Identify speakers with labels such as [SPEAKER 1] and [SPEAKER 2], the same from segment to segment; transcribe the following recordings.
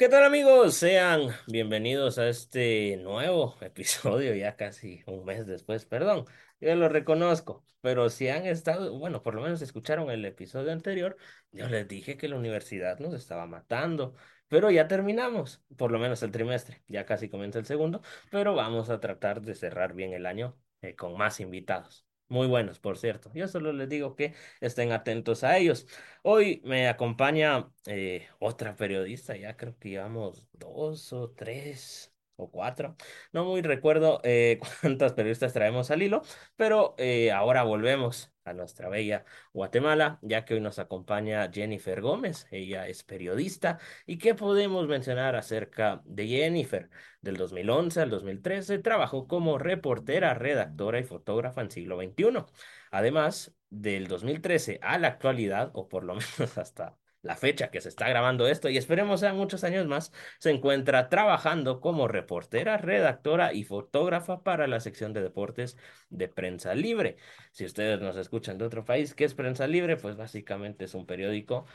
[SPEAKER 1] ¿Qué tal amigos? Sean bienvenidos a este nuevo episodio, ya casi un mes después, perdón, yo lo reconozco, pero si han estado, bueno, por lo menos escucharon el episodio anterior, yo les dije que la universidad nos estaba matando, pero ya terminamos, por lo menos el trimestre, ya casi comienza el segundo, pero vamos a tratar de cerrar bien el año eh, con más invitados. Muy buenos, por cierto. Yo solo les digo que estén atentos a ellos. Hoy me acompaña eh, otra periodista, ya creo que llevamos dos o tres o cuatro. No muy recuerdo eh, cuántas periodistas traemos al hilo, pero eh, ahora volvemos a nuestra bella Guatemala, ya que hoy nos acompaña Jennifer Gómez. Ella es periodista. ¿Y qué podemos mencionar acerca de Jennifer? Del 2011 al 2013 trabajó como reportera, redactora y fotógrafa en siglo XXI. Además, del 2013 a la actualidad, o por lo menos hasta la fecha que se está grabando esto, y esperemos sean muchos años más, se encuentra trabajando como reportera, redactora y fotógrafa para la sección de deportes de Prensa Libre. Si ustedes nos escuchan de otro país, ¿qué es Prensa Libre? Pues básicamente es un periódico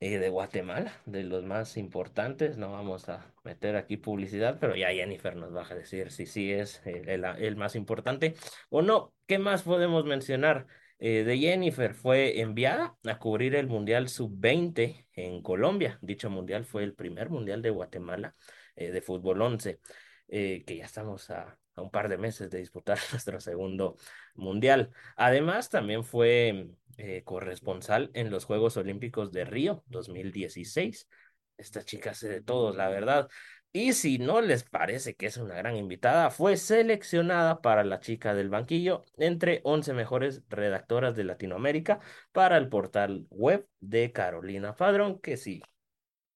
[SPEAKER 1] eh, de Guatemala, de los más importantes. No vamos a meter aquí publicidad, pero ya Jennifer nos va a decir si sí es el, el, el más importante o no. ¿Qué más podemos mencionar? Eh, de Jennifer fue enviada a cubrir el Mundial Sub-20 en Colombia. Dicho mundial fue el primer mundial de Guatemala eh, de fútbol 11, eh, que ya estamos a, un par de meses de disputar nuestro segundo mundial. Además, también fue corresponsal en los Juegos Olímpicos de Río 2016. Esta chica hace de todos, la verdad. Y si no les parece que es una gran invitada, fue seleccionada para la chica del banquillo entre 11 mejores redactoras de Latinoamérica para el portal web de Carolina Padrón, que sí,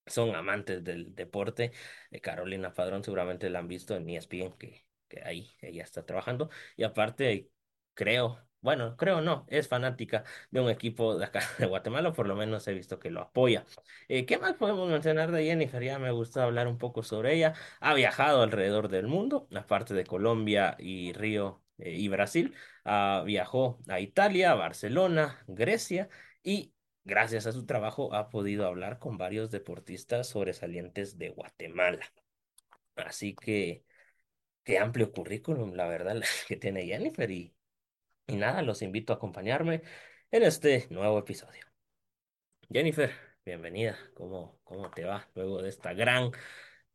[SPEAKER 1] son amantes del deporte. de Carolina Padrón seguramente la han visto en ESPN, que, que ahí ella está trabajando. Y aparte, creo, bueno, creo no, es fanática de un equipo de acá de Guatemala, por lo menos he visto que lo apoya. Eh, ¿qué más podemos mencionar de Jennifer? Ya me gusta hablar un poco sobre ella. Ha viajado alrededor del mundo, aparte de Colombia y Río eh, y Brasil. Ah, viajó a Italia, Barcelona, Grecia y gracias a su trabajo ha podido hablar con varios deportistas sobresalientes de Guatemala. Así que qué amplio currículum, la verdad, que tiene Jennifer y y nada, los invito a acompañarme en este nuevo episodio. Jennifer, bienvenida. ¿Cómo, cómo te va luego de esta gran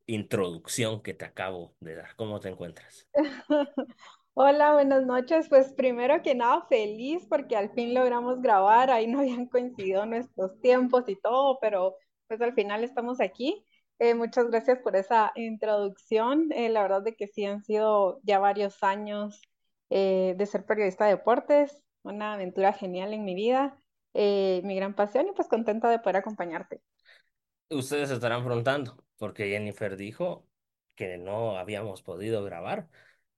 [SPEAKER 1] introducción que te acabo de dar? ¿Cómo te encuentras?
[SPEAKER 2] Hola, buenas noches. Pues primero que nada, feliz porque al fin logramos grabar. Ahí no habían coincidido nuestros tiempos y todo, pero pues al final estamos aquí. Eh, muchas gracias por esa introducción. Eh, la verdad de que sí han sido ya varios años eh, de ser periodista de deportes, una aventura genial en mi vida, eh, mi gran pasión y pues contenta de poder acompañarte.
[SPEAKER 1] Ustedes estarán preguntando, porque Jennifer dijo que no habíamos podido grabar.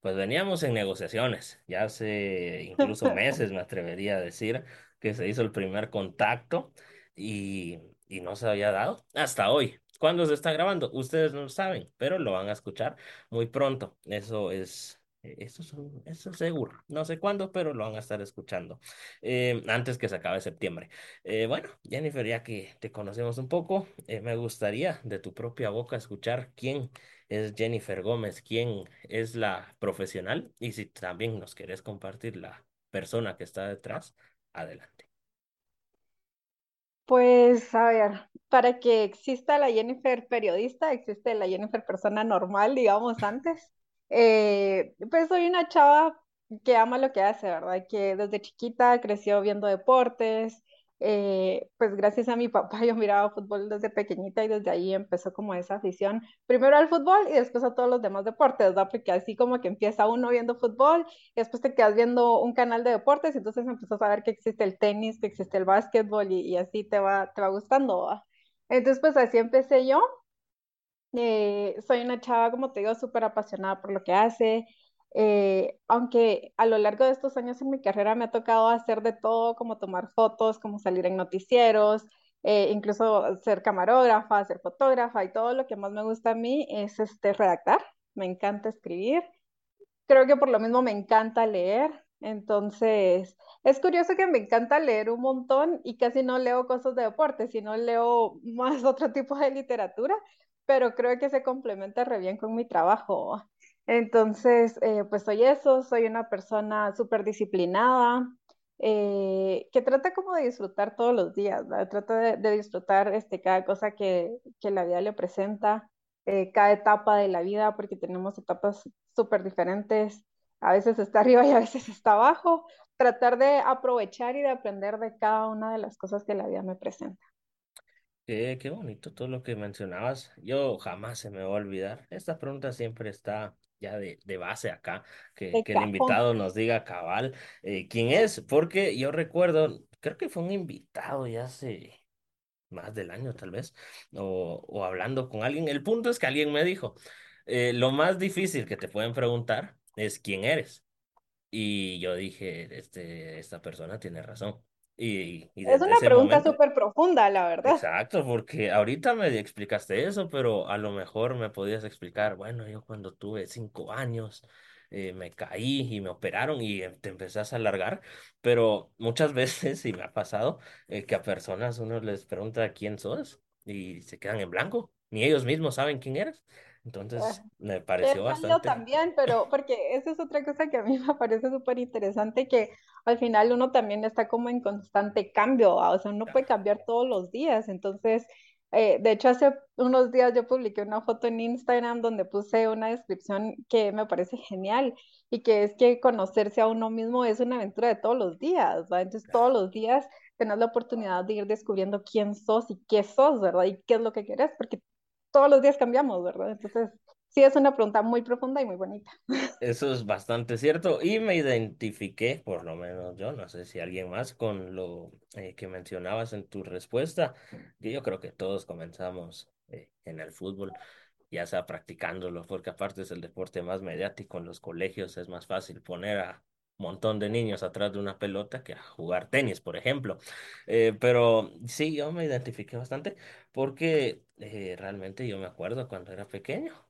[SPEAKER 1] Pues veníamos en negociaciones, ya hace incluso meses me atrevería a decir que se hizo el primer contacto y, y no se había dado hasta hoy. ¿Cuándo se está grabando? Ustedes no lo saben, pero lo van a escuchar muy pronto. Eso es Eso es, un- eso es seguro. No sé cuándo, pero lo van a estar escuchando eh, antes que se acabe septiembre. Eh, bueno, Jennifer, ya que te conocemos un poco, eh, me gustaría de tu propia boca escuchar quién es Jennifer Gómez, quién es la profesional y si también nos querés compartir la persona que está detrás, adelante.
[SPEAKER 2] Pues a ver, para que exista la Jennifer periodista, existe la Jennifer persona normal, digamos antes. Eh, pues soy una chava que ama lo que hace, ¿verdad? Que desde chiquita creció viendo deportes. eh, pues gracias a mi papá yo miraba fútbol desde pequeñita y desde ahí empezó como esa afición, primero al fútbol y después a todos los demás deportes, ¿verdad? Porque así como que empieza uno viendo fútbol y después te quedas viendo un canal de deportes y entonces empiezas a ver que existe el tenis, que existe el básquetbol y, y así te va, te va gustando, ¿va? Entonces, pues así empecé yo. Eh, soy una chava, como te digo, súper apasionada por lo que hace. Eh, aunque a lo largo de estos años en mi carrera me ha tocado hacer de todo, como tomar fotos, como salir en noticieros, eh, incluso ser camarógrafa, ser fotógrafa y todo lo que más me gusta a mí es este, redactar. Me encanta escribir. Creo que por lo mismo me encanta leer. Entonces, es curioso que me encanta leer un montón y casi no leo cosas de deporte, sino leo más otro tipo de literatura, pero creo que se complementa re bien con mi trabajo. Entonces, eh, pues soy eso, soy una persona súper disciplinada, eh, que trata como de disfrutar todos los días. Trata de, de disfrutar este, cada cosa que, que la vida le presenta, eh, cada etapa de la vida, porque tenemos etapas súper diferentes, a veces está arriba y a veces está abajo, tratar de aprovechar y de aprender de cada una de las cosas que la vida me presenta.
[SPEAKER 1] Qué, qué bonito todo lo que mencionabas. Yo jamás se me va a olvidar. Esta pregunta siempre está ya de, de base acá, que,
[SPEAKER 2] De
[SPEAKER 1] que el
[SPEAKER 2] cajón.
[SPEAKER 1] invitado nos diga cabal eh, quién es, porque yo recuerdo, creo que fue un invitado ya hace más del año tal vez, o, o hablando con alguien. El punto es que alguien me dijo, eh, lo más difícil que te pueden preguntar es quién eres. Y yo dije, este, esta persona tiene razón. Y, y
[SPEAKER 2] Es una pregunta súper profunda, la verdad.
[SPEAKER 1] Exacto, porque ahorita me explicaste eso, pero a lo mejor me podías explicar, bueno, yo cuando tuve cinco años eh, me caí y me operaron y eh, te empezás a alargar, pero muchas veces, y me ha pasado, eh, que a personas uno les pregunta quién sos y se quedan en blanco, ni ellos mismos saben quién eres. Entonces, me
[SPEAKER 2] Que
[SPEAKER 1] pareció bastante,
[SPEAKER 2] también, pero porque esa es otra cosa que a mí me parece súper interesante, que al final uno también está como en constante cambio, ¿va? o sea, uno puede cambiar todos los días. Entonces, eh, de hecho, hace unos días yo publiqué una foto en Instagram donde puse una descripción que me parece genial y que es que conocerse a uno mismo es una aventura de todos los días, ¿va? Entonces, todos los días tenés la oportunidad de ir descubriendo quién sos y qué sos, ¿verdad? Y qué es lo que querés, porque todos los días cambiamos, ¿verdad? Entonces, Sí, es una pregunta muy profunda y muy bonita.
[SPEAKER 1] Eso es bastante cierto y me identifiqué, por lo menos yo, no sé si alguien más, con lo eh, que mencionabas en tu respuesta, que yo creo que todos comenzamos eh, en el fútbol, ya sea practicándolo, porque aparte es el deporte más mediático en los colegios, es más fácil poner a montón de niños atrás de una pelota que a jugar tenis, por ejemplo. Eh, pero sí, yo me identifiqué bastante porque eh, realmente yo me acuerdo cuando era pequeño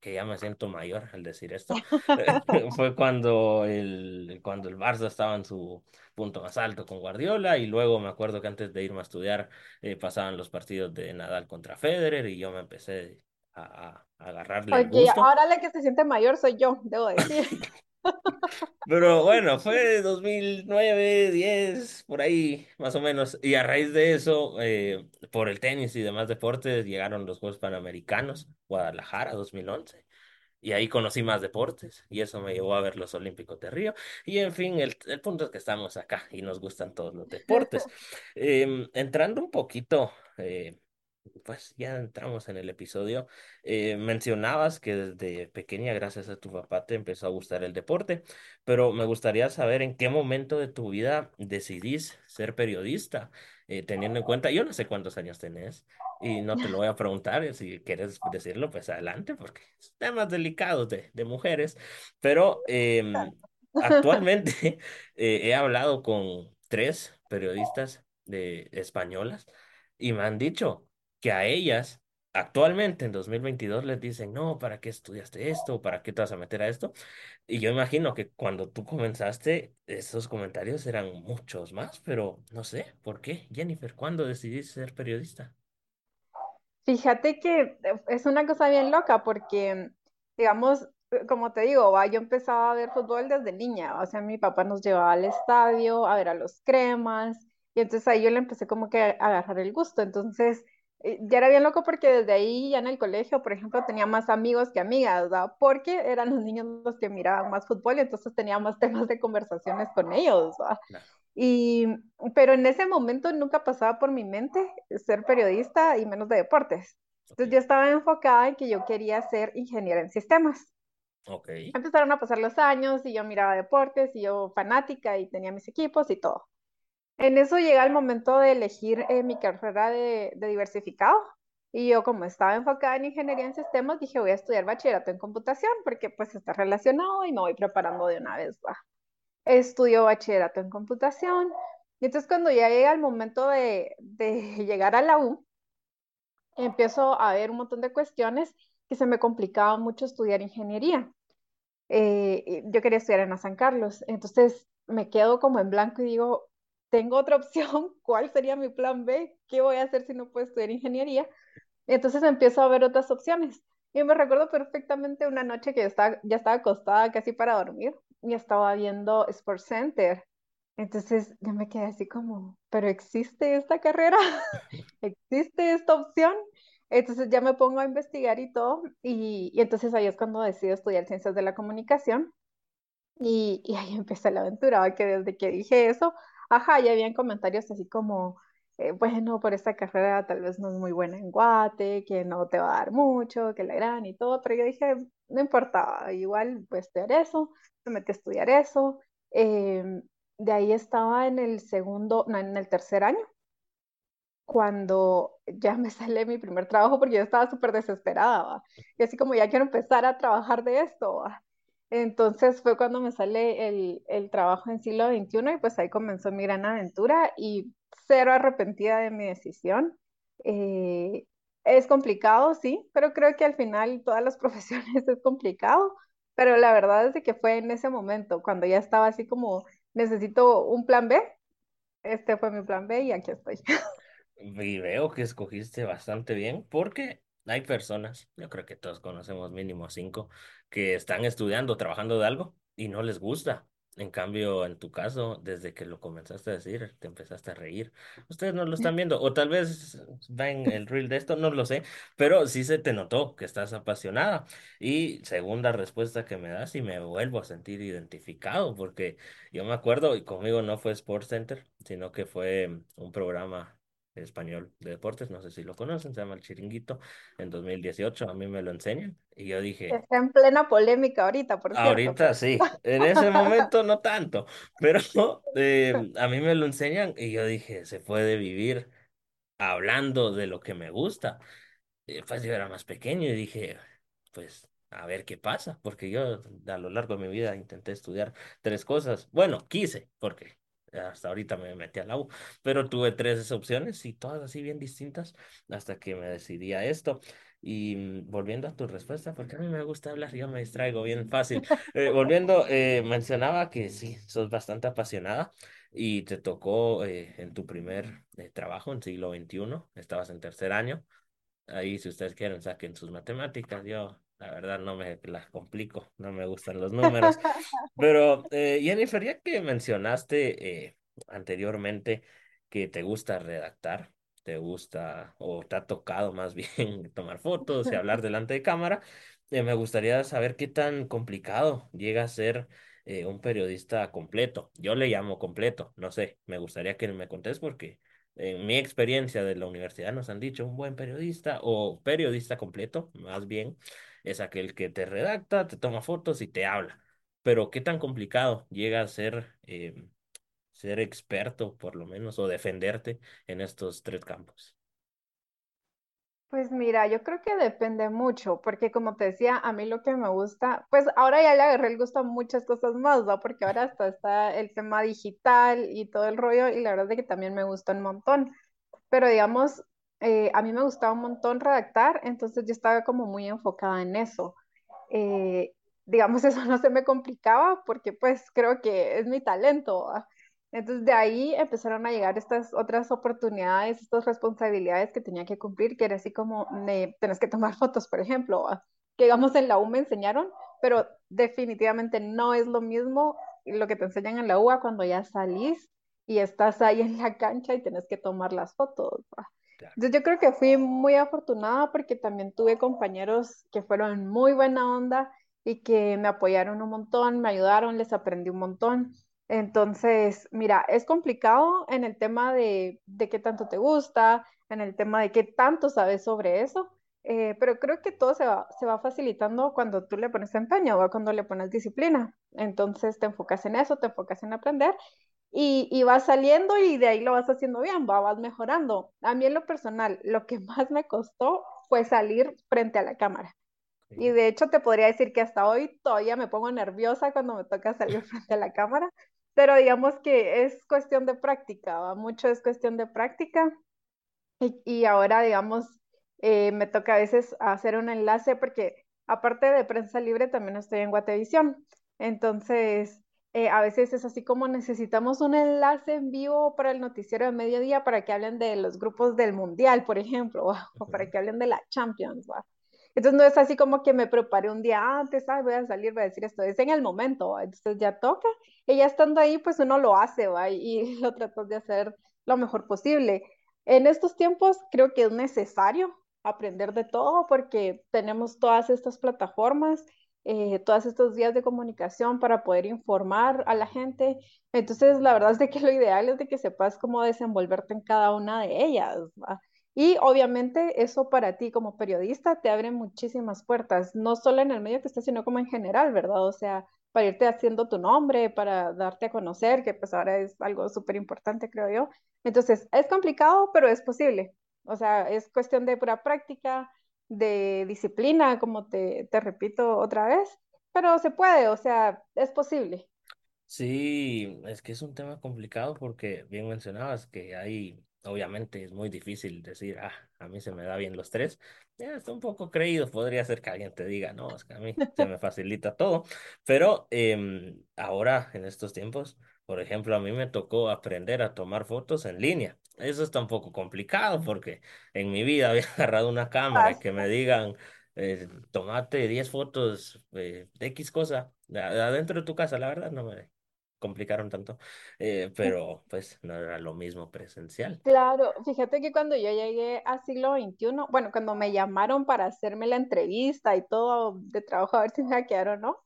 [SPEAKER 1] que ya me siento mayor al decir esto, fue cuando el, cuando el Barça estaba en su punto más alto con Guardiola y luego me acuerdo que antes de irme a estudiar eh, pasaban los partidos de Nadal contra Federer y yo me empecé a, a a agarrarle el
[SPEAKER 2] Ok,
[SPEAKER 1] gusto.
[SPEAKER 2] ahora la que se siente mayor soy yo, debo decir.
[SPEAKER 1] Pero bueno, fue 2009, 10, por ahí más o menos. Y a raíz de eso, eh, por el tenis y demás deportes, llegaron los Juegos Panamericanos, Guadalajara 2011. Y ahí conocí más deportes y eso me llevó a ver los Olímpicos de Río. Y en fin, el, el punto es que estamos acá y nos gustan todos los deportes. Em, entrando un poquito, eh, pues ya entramos en el episodio. Eh, mencionabas que desde pequeña, gracias a tu papá, te empezó a gustar el deporte, pero me gustaría saber en qué momento de tu vida decidís ser periodista, eh, teniendo en cuenta, yo no sé cuántos años tenés. Y no te lo voy a preguntar, si quieres decirlo, pues adelante, porque es temas delicados de, de mujeres. Pero em, actualmente eh, he hablado con tres periodistas de, españolas y me han dicho que a ellas actualmente en 2022 les dicen, no, ¿para qué estudiaste esto? ¿Para qué te vas a meter a esto? Y yo imagino que cuando tú comenzaste, esos comentarios eran muchos más, pero no sé, ¿por qué? Jennifer, ¿cuándo decidiste ser periodista?
[SPEAKER 2] Fíjate que es una cosa bien loca porque, digamos, como te digo, yo empezaba a ver fútbol desde niña, o sea, mi papá nos llevaba al estadio a ver a los cremas y entonces ahí yo le empecé como que a agarrar el gusto, entonces eh, ya era bien loco porque desde ahí ya en el colegio, por ejemplo, tenía más amigos que amigas, ¿verdad? Porque eran los niños los que miraban más fútbol y entonces tenía más temas de conversaciones con ellos, ¿verdad?
[SPEAKER 1] Claro,
[SPEAKER 2] Y, pero en ese momento nunca pasaba por mi mente ser periodista y menos de deportes. Entonces yo estaba enfocada en que yo quería ser ingeniera en sistemas.
[SPEAKER 1] ok,
[SPEAKER 2] Empezaron a pasar los años y yo miraba deportes y yo fanática y tenía mis equipos y todo. En eso llega el momento de elegir eh, mi carrera de, diversificado. Y yo como estaba enfocada en ingeniería en sistemas, dije voy a estudiar bachillerato en computación porque pues está relacionado y me voy preparando de una vez. ¿va? Estudio bachillerato en computación. Y entonces cuando ya llega el momento de, de llegar a la U, empiezo a ver un montón de cuestiones que se me complicaba mucho estudiar ingeniería. eh, yo quería estudiar en San Carlos, entonces me quedo como en blanco y digo, tengo otra opción, ¿cuál sería mi plan B? ¿Qué voy a hacer si no puedo estudiar ingeniería? Entonces empiezo a ver otras opciones. Y me recuerdo perfectamente una noche que estaba, ya estaba acostada casi para dormir y estaba viendo Sports Center. Entonces yo me quedé así como, ¿pero existe esta carrera? ¿Existe esta opción? Entonces ya me pongo a investigar y todo, y, y entonces ahí es cuando decido estudiar ciencias de la comunicación, y, y ahí empecé la aventura, que desde que dije eso, ajá, ya habían comentarios así como, eh, bueno, por esta carrera tal vez no es muy buena en Guate, que no te va a dar mucho, que la gran y todo, pero yo dije, no importaba, igual pues estudiar eso, me metí a estudiar eso, em, de ahí estaba en el segundo, no, en el tercer año, cuando ya me sale mi primer trabajo porque yo estaba súper desesperada. Y así como ya quiero empezar a trabajar de esto, ¿va? Entonces fue cuando me sale el, el trabajo en siglo XXI y pues ahí comenzó mi gran aventura y cero arrepentida de mi decisión. Eh, es complicado, sí, pero creo que al final todas las profesiones es complicado, pero la verdad es de que fue en ese momento, cuando ya estaba así como necesito un plan B, este fue mi plan B y aquí estoy.
[SPEAKER 1] Y veo que escogiste bastante bien porque hay personas, yo creo que todos conocemos mínimo cinco, que están estudiando, trabajando de algo y no les gusta. En cambio, en tu caso, desde que lo comenzaste a decir, te empezaste a reír. Ustedes no lo están viendo, o tal vez ven el reel de esto, no lo sé, pero sí se te notó que estás apasionada. Y segunda respuesta que me das, y me vuelvo a sentir identificado, porque yo me acuerdo, y conmigo no fue Sports Center, sino que fue un programa español de deportes, no sé si lo conocen, se llama El Chiringuito, en 2018 a mí me lo enseñan y yo dije,
[SPEAKER 2] Está en plena polémica ahorita, por cierto,
[SPEAKER 1] ahorita
[SPEAKER 2] pero
[SPEAKER 1] sí, en ese momento no tanto, pero eh, a mí me lo enseñan y yo dije, se puede vivir hablando de lo que me gusta. Pues yo era más pequeño y dije, pues a ver qué pasa, porque yo a lo largo de mi vida intenté estudiar tres cosas. Bueno, quise, porque hasta ahorita me metí a la U, pero tuve tres opciones y todas así bien distintas hasta que me decidí a esto. Y mm, volviendo a tu respuesta, porque a mí me gusta hablar, yo me distraigo bien fácil. Eh, volviendo, eh, mencionaba que sí, sos bastante apasionada y te tocó eh, en tu primer eh, trabajo en siglo XXI, estabas en tercer año. Ahí, si ustedes quieren, saquen sus matemáticas. Yo, la verdad, no me las complico, no me gustan los números. Pero, eh, Jennifer, ya que mencionaste eh, anteriormente que te gusta redactar, te gusta, o te ha tocado más bien tomar fotos y hablar delante de cámara, eh, me gustaría saber qué tan complicado llega a ser eh, un periodista completo. Yo le llamo completo, no sé, me gustaría que me contés porque en mi experiencia de la universidad nos han dicho un buen periodista o periodista completo, más bien, es aquel que te redacta, te toma fotos y te habla. Pero qué tan complicado llega a ser eh, ser experto, por lo menos, o defenderte en estos tres campos.
[SPEAKER 2] Pues mira, yo creo que depende mucho, porque como te decía, a mí lo que me gusta, pues ahora ya le agarré el gusto a muchas cosas más, ¿no? Porque ahora hasta está el tema digital y todo el rollo, y la verdad es que también me gusta un montón. Pero digamos, eh, a mí me gustaba un montón redactar, entonces yo estaba como muy enfocada en eso. Eh, digamos, eso no se me complicaba porque pues creo que es mi talento. Entonces de ahí empezaron a llegar estas otras oportunidades, estas responsabilidades que tenía que cumplir, que era así como, me, tenés que tomar fotos, por ejemplo, ¿va? que digamos en la U me enseñaron, pero definitivamente no es lo mismo lo que te enseñan en la UA cuando ya salís y estás ahí en la cancha y tenés que tomar las fotos. ¿va? Yo creo que fui muy afortunada porque también tuve compañeros que fueron muy buena onda y que me apoyaron un montón, me ayudaron, les aprendí un montón. Entonces, mira, es complicado en el tema de, de qué tanto te gusta, en el tema de qué tanto sabes sobre eso, eh, pero creo que todo se va, se va facilitando cuando tú le pones empeño o cuando le pones disciplina. Entonces te enfocas en eso, te enfocas en aprender y, y vas saliendo y de ahí lo vas haciendo bien, va, vas mejorando. A mí en lo personal, lo que más me costó fue salir frente a la cámara. Y de hecho te podría decir que hasta hoy todavía me pongo nerviosa cuando me toca salir frente a la cámara, pero digamos que es cuestión de práctica, ¿va? Mucho es cuestión de práctica. Y, y ahora, digamos, eh, me toca a veces hacer un enlace porque Aparte de prensa libre, también estoy en Guatevisión. Entonces, eh, a veces es así como necesitamos un enlace en vivo para el noticiero de mediodía para que hablen de los grupos del Mundial, por ejemplo, o para que hablen de la Champions. ¿va? Entonces no es así como que me preparé un día antes, ay, voy a salir, voy a decir esto, es en el momento, ¿va? entonces ya toca, y ya estando ahí, pues uno lo hace, ¿va? y lo tratas de hacer lo mejor posible. En estos tiempos creo que es necesario aprender de todo porque tenemos todas estas plataformas, eh, todos estos días de comunicación para poder informar a la gente. Entonces, la verdad es de que lo ideal es de que sepas cómo desenvolverte en cada una de ellas. Y obviamente eso para ti como periodista te abre muchísimas puertas, no solo en el medio que estás, sino como en general, ¿verdad? O sea, para irte haciendo tu nombre, para darte a conocer, que pues ahora es algo súper importante, creo yo. Entonces, es complicado, pero es posible. O sea, es cuestión de pura práctica, de disciplina, como te, te repito otra vez, pero se puede, o sea, es posible.
[SPEAKER 1] Sí, es que es un tema complicado porque bien mencionabas que hay, obviamente es muy difícil decir, ah, a mí se me da bien los tres. Ya está un poco creído, podría ser que alguien te diga, no, es que a mí se me facilita todo. Pero em, ahora, en estos tiempos, por ejemplo, a mí me tocó aprender a tomar fotos en línea. Eso está un poco complicado porque en mi vida había agarrado una cámara y que me digan, eh, tomate 10 fotos eh, de X cosa de adentro de tu casa, la verdad no me complicaron tanto, eh, pero pues no era lo mismo presencial.
[SPEAKER 2] Claro, fíjate que cuando yo llegué a siglo XXI, bueno, cuando me llamaron para hacerme la entrevista y todo de trabajo, a ver si me hackearon o no,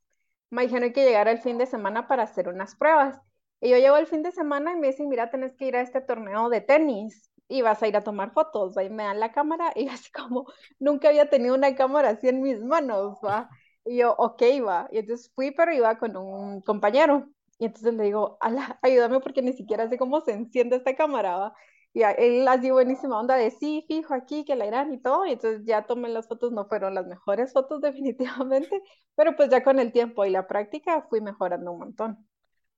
[SPEAKER 2] me dijeron que llegara el fin de semana para hacer unas pruebas. Y yo llego el fin de semana y me dicen, mira, tenés que ir a este torneo de tenis y vas a ir a tomar fotos. Ahí me dan la cámara y así como nunca había tenido una cámara así en mis manos, ¿va? Y yo, ok, va. Y entonces fui, pero iba con un compañero. Y entonces le digo, ala, ayúdame porque ni siquiera sé cómo se enciende esta cámara, ¿va? Y él así buenísima onda de sí, fijo aquí, que la irán y todo. Y entonces ya tomé las fotos, no fueron las mejores fotos definitivamente, pero pues ya con el tiempo y la práctica fui mejorando un montón.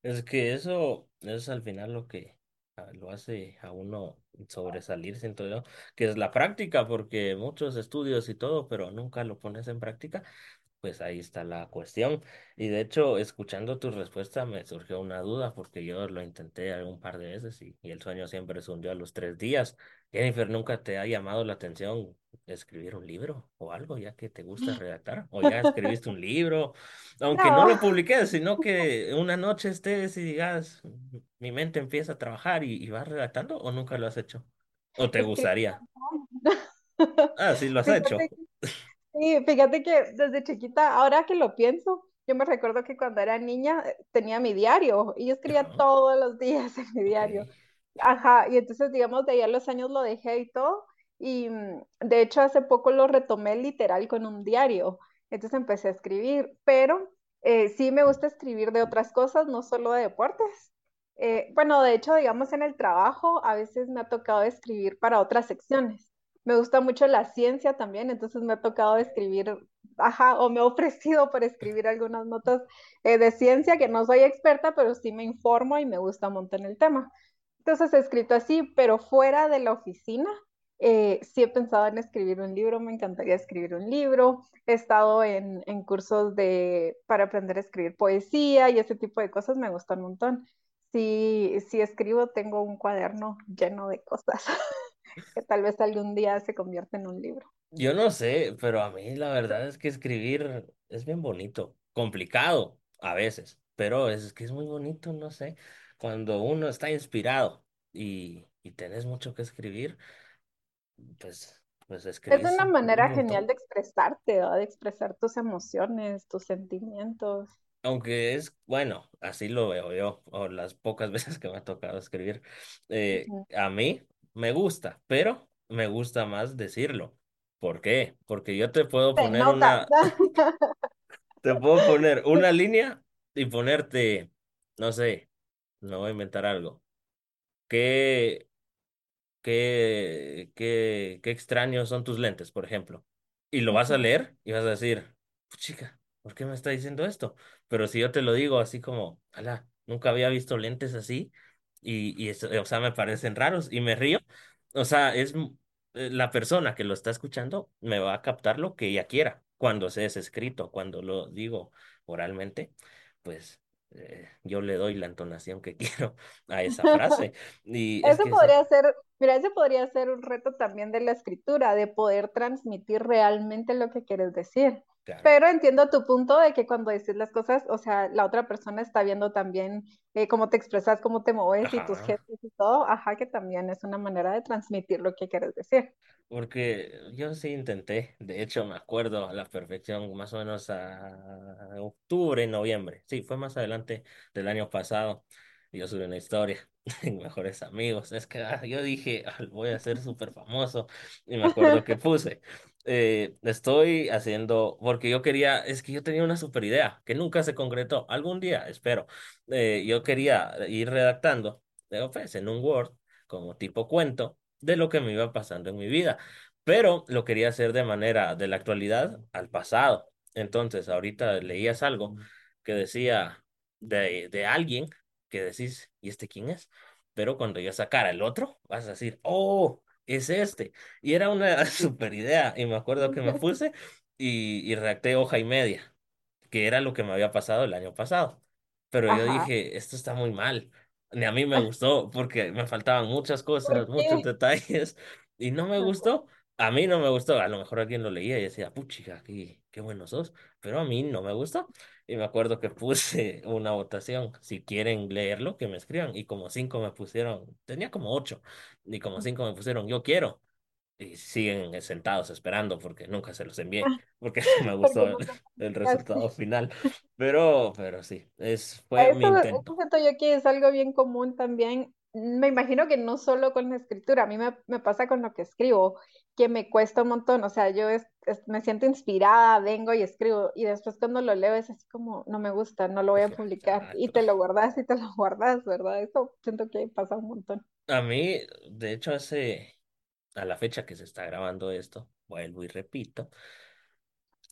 [SPEAKER 1] Es que eso es al final lo que ah, lo hace a uno sobresalir, siento yo, que es la práctica, porque muchos estudios y todo, pero nunca lo pones en práctica. Pues ahí está la cuestión. Y de hecho, escuchando tu respuesta me surgió una duda porque yo lo intenté algún par de veces y, y el sueño siempre se hundió a los tres días. Jennifer, ¿nunca te ha llamado la atención escribir un libro o algo ya que te gusta redactar? ¿O ya escribiste un libro? Aunque no
[SPEAKER 2] No,
[SPEAKER 1] lo publiques, sino que una noche estés y digas, mi mente empieza a trabajar y, y vas redactando o nunca lo has hecho? ¿O te gustaría? Ah, sí, lo has hecho.
[SPEAKER 2] Sí, fíjate que desde chiquita, ahora que lo pienso, yo me recuerdo que cuando era niña eh, tenía mi diario y yo escribía todos los días en mi diario. Ajá, y entonces digamos de ahí a los años lo dejé y todo, y mm, de hecho hace poco lo retomé literal con un diario, entonces empecé a escribir, pero eh, sí me gusta escribir de otras cosas, no solo de deportes. Eh, bueno, de hecho, digamos en el trabajo, a veces me ha tocado escribir para otras secciones. Me gusta mucho la ciencia también, entonces me ha tocado escribir, ajá, o me he ofrecido para escribir algunas notas eh, de ciencia, que no soy experta, pero sí me informo y me gusta un el tema. Entonces he escrito así, pero fuera de la oficina, eh, sí he pensado en escribir un libro, me encantaría escribir un libro. He estado en, en cursos de, para aprender a escribir poesía y ese tipo de cosas me gustan un montón. Si, si escribo, tengo un cuaderno lleno de cosas que tal vez algún día se convierta en un libro.
[SPEAKER 1] Yo no sé, pero a mí la verdad es que escribir es bien bonito, complicado a veces, pero es que es muy bonito, no sé, cuando uno está inspirado y, y tenés mucho que escribir, pues, pues
[SPEAKER 2] Es una
[SPEAKER 1] un
[SPEAKER 2] manera genial
[SPEAKER 1] montón.
[SPEAKER 2] de expresarte, ¿no? De expresar tus emociones, tus sentimientos.
[SPEAKER 1] Aunque es, bueno, así lo veo yo, o las pocas veces que me ha tocado escribir, eh,
[SPEAKER 2] Ujú.
[SPEAKER 1] a mí me gusta, pero me gusta más decirlo. ¿Por qué? Porque yo te puedo poner
[SPEAKER 2] nota.
[SPEAKER 1] una Te puedo poner una línea y ponerte, no sé, no voy a inventar algo. ¿Qué, qué, qué, qué extraños son tus lentes, por ejemplo? Y lo vas a leer y vas a decir, chica, ¿por qué me está diciendo esto? Pero si yo te lo digo así como, ala, nunca había visto lentes así y, y eso, o sea, me parecen raros y me río, o sea, es eh, la persona que lo está escuchando me va a captar lo que ella quiera. cuando se es escrito, cuando lo digo oralmente, pues eh, yo le doy la entonación que quiero a esa frase. Y es
[SPEAKER 2] Eso
[SPEAKER 1] que
[SPEAKER 2] podría ser, mira, ese podría ser un reto también de la escritura, de poder transmitir realmente lo que quieres decir.
[SPEAKER 1] Claro.
[SPEAKER 2] Pero entiendo tu punto de que cuando dices las cosas, o sea, la otra persona está viendo también eh, cómo te expresas, cómo te mueves y tus
[SPEAKER 1] Ajá.
[SPEAKER 2] gestos y todo, ajá, que también es una manera de transmitir lo que quieres decir.
[SPEAKER 1] Porque yo sí intenté, de hecho me acuerdo a la perfección, más o menos a octubre, noviembre, sí, fue más adelante del año pasado, yo subí una historia en Mejores Amigos, es que ah, yo dije, "Ah, voy a ser súper famoso, y me acuerdo que puse, eh, estoy haciendo, porque yo quería, es que yo tenía una super idea, que nunca se concretó, algún día, espero, eh, yo quería ir redactando, eh, pues, en un Word, como tipo cuento, de lo que me iba pasando en mi vida. Pero lo quería hacer de manera de la actualidad al pasado. Entonces, ahorita leías algo que decía de, de alguien que decís, ¿y este quién es? Pero cuando yo sacara el otro, vas a decir, oh, es este. Y era una super idea. Y me acuerdo que me puse y, y redacté hoja y media que era lo que me había pasado el año pasado. Pero yo dije, esto está muy mal. Ni a mí me gustó porque me faltaban muchas
[SPEAKER 2] ¿Por
[SPEAKER 1] cosas, muchos detalles y no me gustó. A mí no me gustó. A lo mejor alguien lo leía y decía, puchica, qué, qué bueno sos. Pero a mí no me gustó. Y me acuerdo que puse una votación. Si quieren leerlo, que me escriban. Y como cinco me pusieron, tenía como ocho. Y como cinco me pusieron, yo quiero y siguen sentados esperando porque nunca se los envié, porque no me
[SPEAKER 2] Porque
[SPEAKER 1] gustó el, resultado final. Pero, pero sí, es, fue mi
[SPEAKER 2] Eso,
[SPEAKER 1] intento.
[SPEAKER 2] yo que es algo bien común también. Me imagino que no solo con la escritura, a mí me, me pasa con lo que escribo, que me cuesta un montón. O sea, yo es- es- me siento inspirada, vengo y escribo, y después cuando lo leo es así como, no me gusta, no lo voy a publicar, y te lo guardas y te lo guardas, ¿verdad? Eso siento que pasa un montón.
[SPEAKER 1] A mí, de hecho, hace, a la fecha que se está grabando esto, vuelvo y repito,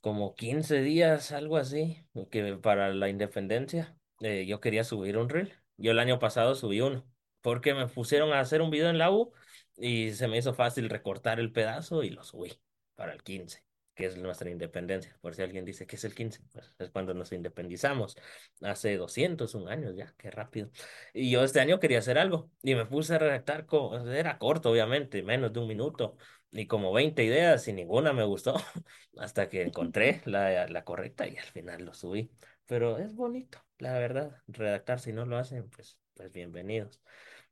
[SPEAKER 1] como 15 días, algo así, que para la independencia, eh, yo quería subir un reel. Yo el año pasado subí uno, porque me pusieron a hacer un video en la U y se me hizo fácil recortar el pedazo y lo subí para el 15, que es nuestra independencia. Por si alguien dice que es el 15, pues es cuando nos independizamos, hace 201 años ya, qué rápido. Y yo este año quería hacer algo y me puse a redactar, era corto, obviamente, menos de un minuto. Y como 20 ideas y ninguna me gustó hasta que encontré la, la correcta y al final lo subí. Pero es bonito, la verdad, redactar, si no lo hacen, pues, pues bienvenidos.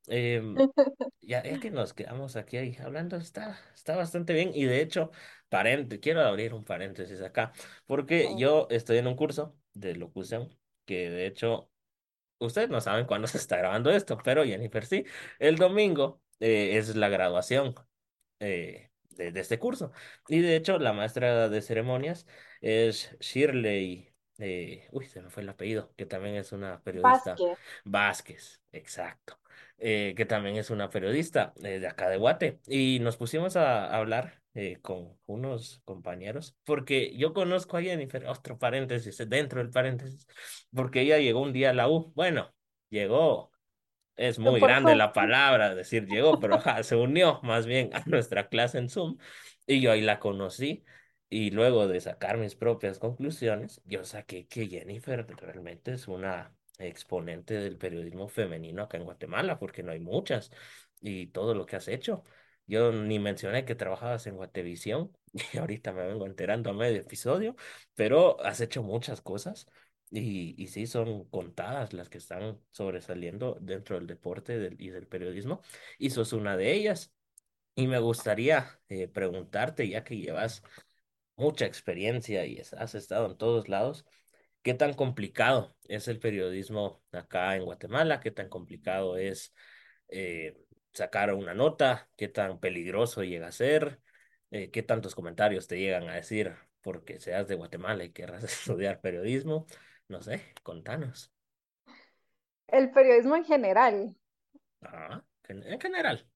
[SPEAKER 1] Em, ya, ya que nos quedamos aquí ahí hablando, está, está bastante bien y de hecho, paréntesis, quiero abrir un paréntesis acá, porque yo estoy en un curso de locución que de hecho, ustedes no saben cuándo se está grabando esto, pero Jennifer sí, el domingo eh, es la graduación eh, de, de este curso. Y de hecho, la maestra de ceremonias es Shirley, eh, uy, se me fue el apellido, que también es una periodista,
[SPEAKER 2] Vázquez,
[SPEAKER 1] Vázquez, exacto, eh, que también es una periodista eh, de acá de Guate. Y nos pusimos a, hablar. Eh, con unos compañeros, porque yo conozco a Jennifer, otro paréntesis, dentro del paréntesis, porque ella llegó un día a la U, bueno, llegó es muy grande la palabra decir llegó, pero ajá, se unió más bien a nuestra clase en Zoom y yo ahí la conocí y luego de sacar mis propias conclusiones, yo saqué que Jennifer realmente es una exponente del periodismo femenino acá en Guatemala, porque no hay muchas y todo lo que has hecho. Yo ni mencioné que trabajabas en Guatevisión y ahorita me vengo enterando a medio episodio, pero has hecho muchas cosas y, y sí, son contadas las que están sobresaliendo dentro del deporte del- y del periodismo, y sos una de ellas. Y me gustaría eh, preguntarte, ya que llevas mucha experiencia y has estado en todos lados, ¿qué tan complicado es el periodismo acá en Guatemala? ¿Qué tan complicado es eh, sacar una nota? ¿Qué tan peligroso llega a ser? Eh, ¿qué tantos comentarios te llegan a decir porque seas de Guatemala y querrás estudiar periodismo? No sé, contanos.
[SPEAKER 2] El periodismo en general.
[SPEAKER 1] Ah, en en general.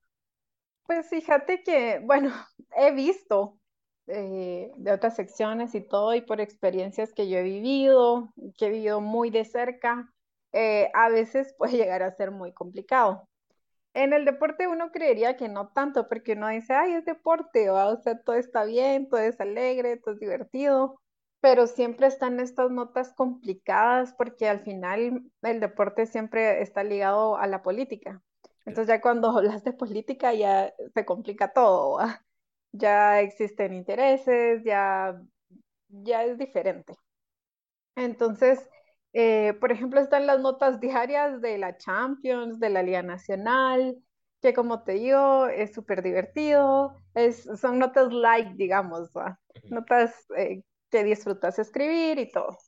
[SPEAKER 2] Pues fíjate que, bueno, he visto eh, de otras secciones y todo, y por experiencias que yo he vivido, que he vivido muy de cerca, eh, a veces puede llegar a ser muy complicado. En el deporte uno creería que no tanto, porque uno dice, ay, es deporte, ¿va? o sea, todo está bien, todo es alegre, todo es divertido, pero siempre están estas notas complicadas porque al final el deporte siempre está ligado a la política. Entonces ya cuando hablas de política ya se complica todo, ya existen intereses, ya, ya es diferente. Entonces, eh, por ejemplo, están las notas diarias de la Champions, de la Liga Nacional, que como te digo, es súper divertido, es, son notas light, digamos, notas eh, que disfrutas escribir y todo.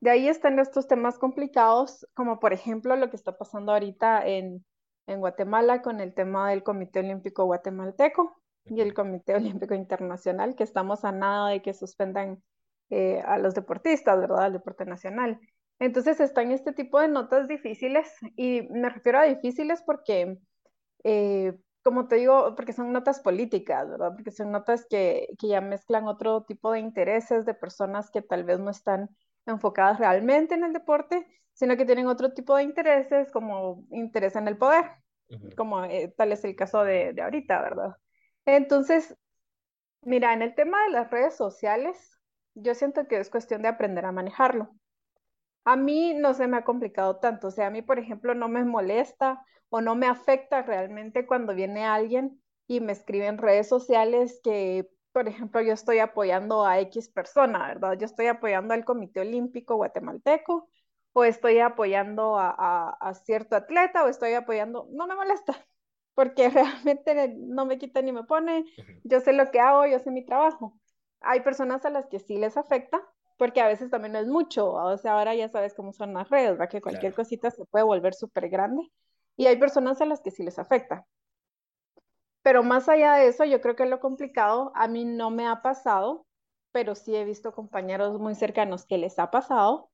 [SPEAKER 2] De ahí están estos temas complicados, como por ejemplo lo que está pasando ahorita en, en Guatemala con el tema del Comité Olímpico Guatemalteco y el Comité Olímpico Internacional, que estamos a nada de que suspendan eh, a los deportistas, ¿verdad? Al deporte nacional. Entonces están este tipo de notas difíciles y me refiero a difíciles porque, eh, como te digo, porque son notas políticas, ¿verdad? Porque son notas que, que ya mezclan otro tipo de intereses de personas que tal vez no están enfocadas realmente en el deporte, sino que tienen otro tipo de intereses como interés en el poder, como eh, tal es el caso de, de ahorita, ¿verdad? Entonces, mira, en el tema de las redes sociales, yo siento que es cuestión de aprender a manejarlo. A mí no se me ha complicado tanto, o sea, a mí, por ejemplo, no me molesta o no me afecta realmente cuando viene alguien y me escribe en redes sociales que, por ejemplo, yo estoy apoyando a X persona, ¿verdad? Yo estoy apoyando al Comité Olímpico Guatemalteco o estoy apoyando a, a cierto atleta o estoy apoyando, no me molesta, porque realmente no me quita ni me pone, yo sé lo que hago, yo sé mi trabajo. Hay personas a las que sí les afecta, porque a veces también no es mucho, o sea, ahora ya sabes cómo son las redes, ¿verdad? Que cualquier cosita se puede volver súper grande. Y hay personas a las que sí les afecta. Pero más allá de eso, yo creo que lo complicado a mí no me ha pasado, pero sí he visto compañeros muy cercanos que les ha pasado,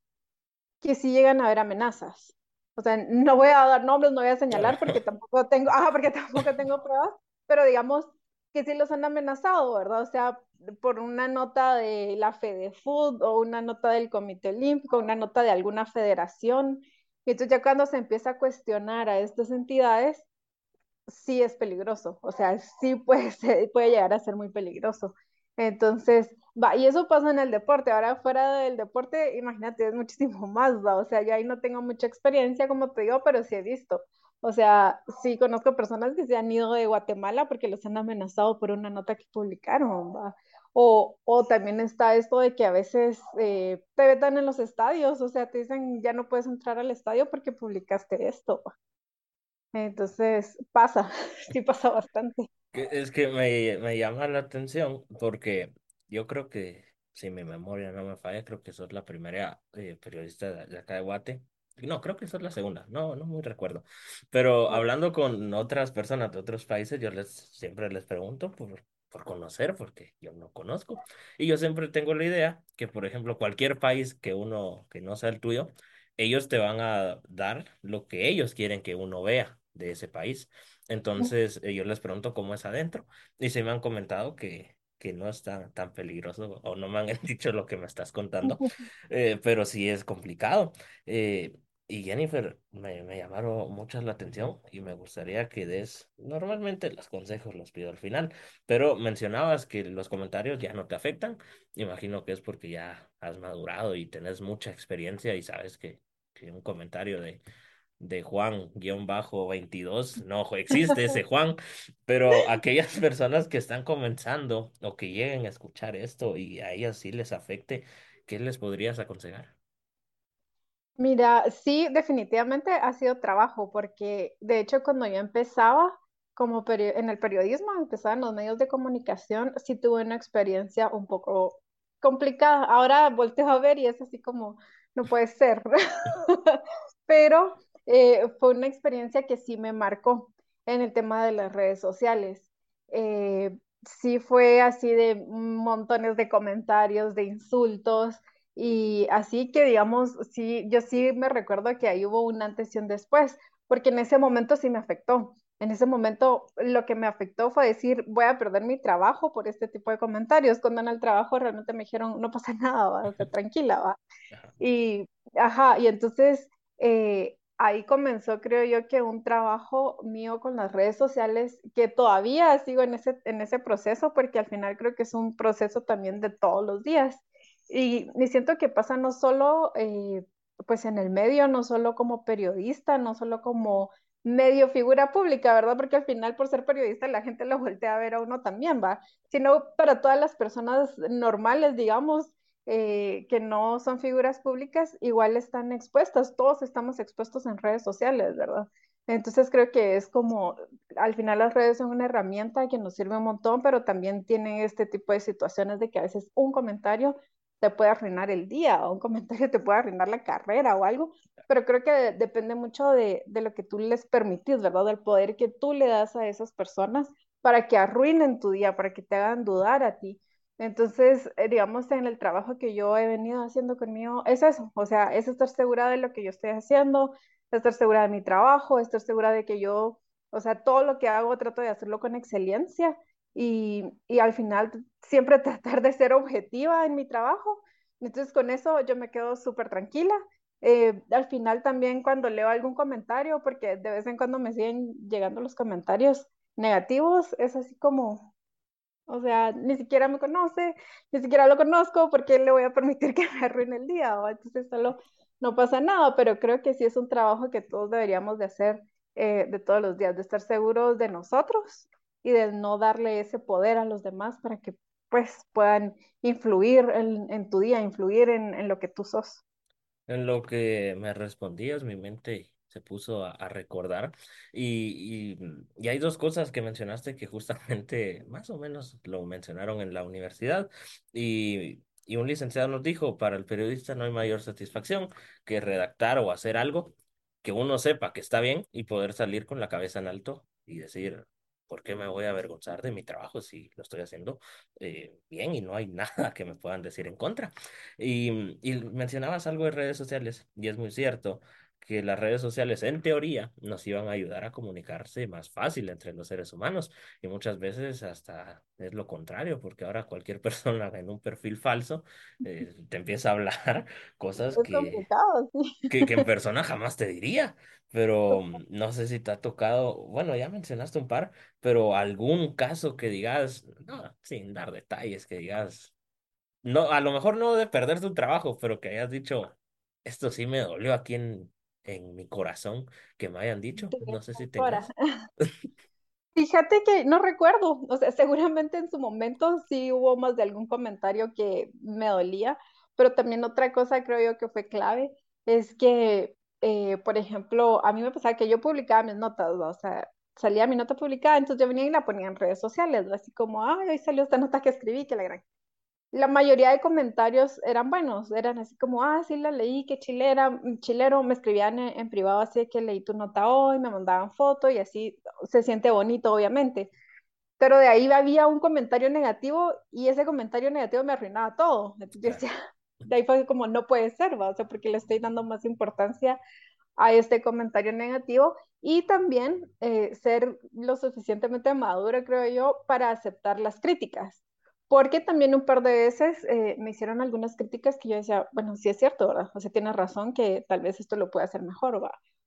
[SPEAKER 2] que sí llegan a haber amenazas. O sea, no voy a dar nombres, no voy a señalar porque tampoco tengo, ah, porque tampoco tengo pruebas, pero digamos que sí los han amenazado, ¿verdad? O sea, por una nota de la FedeFood o una nota del Comité Olímpico, una nota de alguna federación. Y entonces ya cuando se empieza a cuestionar a estas entidades, sí es peligroso, o sea, sí puede, puede llegar a ser muy peligroso. Entonces, va, y eso pasa en el deporte. Ahora, fuera del deporte, imagínate, es muchísimo más, ¿va? O sea, yo ahí no tengo mucha experiencia, como te digo, pero sí he visto. O sea, sí conozco personas que se han ido de Guatemala porque los han amenazado por una nota que publicaron, ¿va? O, o, también está esto de que a veces eh, te vetan en los estadios, o sea, te dicen ya no puedes entrar al estadio porque publicaste esto. Entonces, pasa, sí pasa bastante.
[SPEAKER 1] Es que me, me llama la atención porque yo creo que, si mi memoria no me falla, creo que sos la primera eh, periodista de, acá de Guate. No, creo que sos la segunda, no, no muy recuerdo. Pero hablando con otras personas de otros países, yo les siempre les pregunto por por conocer, porque yo no conozco. Y yo siempre tengo la idea que, por ejemplo, cualquier país que uno, que no sea el tuyo, ellos te van a dar lo que ellos quieren que uno vea de ese país. Entonces, eh, yo les pregunto cómo es adentro y se me han comentado que, que no es tan, tan peligroso o no me han dicho lo que me estás contando, eh, pero sí es complicado. Eh, y Jennifer, me, me llamaron mucho la atención y me gustaría que des, normalmente los consejos los pido al final, pero mencionabas que los comentarios ya no te afectan. Imagino que es porque ya has madurado y tenés mucha experiencia y sabes que, que un comentario de, de Juan-22 no existe ese Juan, pero aquellas personas que están comenzando o que lleguen a escuchar esto y a ellas sí les afecte, ¿qué les podrías aconsejar?
[SPEAKER 2] Mira, sí, definitivamente ha sido trabajo, porque de hecho cuando yo empezaba como en el periodismo, empezaba en los medios de comunicación, sí tuve una experiencia un poco complicada. Ahora volteo a ver y es así como, no puede ser, pero eh, fue una experiencia que sí me marcó en el tema de las redes sociales. Eh, sí fue así de montones de comentarios, de insultos y así que, digamos, sí, yo sí me recuerdo que ahí hubo un antes y un después, porque en ese momento sí me afectó. En ese momento lo que me afectó fue decir, voy a perder mi trabajo por este tipo de comentarios. Cuando en el trabajo realmente me dijeron, no pasa nada, ¿va? O sea, tranquila, va. Y, ajá, y entonces eh, ahí comenzó, creo yo, que un trabajo mío con las redes sociales, que todavía sigo en ese, en ese proceso, porque al final creo que es un proceso también de todos los días Y, y siento que pasa no solo eh, pues en el medio, no solo como periodista, no solo como medio figura pública, ¿verdad? Porque al final por ser periodista la gente lo voltea a ver a uno también, ¿va? Sino para todas las personas normales, digamos, eh, que no son figuras públicas, igual están expuestas, todos estamos expuestos en redes sociales, ¿verdad? Entonces creo que es como, al final las redes son una herramienta que nos sirve un montón, pero también tienen este tipo de situaciones de que a veces un comentario te puede arruinar el día o un comentario te puede arruinar la carrera o algo, pero creo que de- depende mucho de, de lo que tú les permitís, ¿verdad? Del poder que tú le das a esas personas para que arruinen tu día, para que te hagan dudar a ti. Entonces, eh, digamos, en el trabajo que yo he venido haciendo conmigo, es eso, o sea, es estar segura de lo que yo estoy haciendo, estar segura de mi trabajo, estar segura de que yo, o sea, todo lo que hago trato de hacerlo con excelencia y, y al final siempre tratar de ser objetiva en mi trabajo. Entonces, con eso yo me quedo súper tranquila. Eh, al final también cuando leo algún comentario, porque de vez en cuando me siguen llegando los comentarios negativos, es así como, o sea, ni siquiera me conoce, ni siquiera lo conozco, porque le voy a permitir que me arruine el día? ¿va? Entonces solo no pasa nada, pero creo que sí es un trabajo que todos deberíamos de hacer eh, de todos los días, de estar seguros de nosotros y de no darle ese poder a los demás para que pues puedan influir en, tu día, influir en, lo que tú sos.
[SPEAKER 1] En lo que me respondías, mi mente se puso a, recordar y, y, y hay dos cosas que mencionaste que justamente más o menos lo mencionaron en la universidad y, y un licenciado nos dijo, para el periodista no hay mayor satisfacción que redactar o hacer algo que uno sepa que está bien y poder salir con la cabeza en alto y decir, ¿por qué me voy a avergonzar de mi trabajo si lo estoy haciendo eh, bien y no hay nada que me puedan decir en contra? Y, y mencionabas algo de redes sociales, y es muy cierto que las redes sociales en teoría nos iban a ayudar a comunicarse más fácil entre los seres humanos, y muchas veces hasta es lo contrario, porque ahora cualquier persona en un perfil falso eh, te empieza a hablar cosas que,
[SPEAKER 2] sí.
[SPEAKER 1] que, que en persona jamás te diría. Pero no sé si te ha tocado, bueno, ya mencionaste un par, pero algún caso que digas, no, sin dar detalles, que digas, no, a lo mejor no de perder tu trabajo, pero que hayas dicho, esto sí me dolió aquí en, en mi corazón, que me hayan dicho. No sé si tengas.
[SPEAKER 2] Fíjate que no recuerdo, o sea, seguramente en su momento sí hubo más de algún comentario que me dolía, pero también otra cosa creo yo que fue clave es que, eh, por ejemplo, a mí me pasaba que yo publicaba mis notas, ¿no? O sea, salía mi nota publicada, entonces yo venía y la ponía en redes sociales, ¿no? Así como, ay, hoy salió esta nota que escribí, que la gran la mayoría de comentarios eran buenos, eran así como, ah, sí la leí, qué chilera, mm, chilero, me escribían en, en privado así de que leí tu nota hoy, me mandaban foto y así se siente bonito, obviamente. Pero de ahí había un comentario negativo y ese comentario negativo me arruinaba todo. Entonces yo
[SPEAKER 1] Claro.
[SPEAKER 2] decía, de ahí fue como, no puede ser, ¿va? O sea, porque le estoy dando más importancia a este comentario negativo y también eh, ser lo suficientemente madura, creo yo, para aceptar las críticas. Porque también un par de veces eh, me hicieron algunas críticas que yo decía, bueno, sí es cierto, ¿verdad? O sea, tienes razón que tal vez esto lo puede hacer mejor.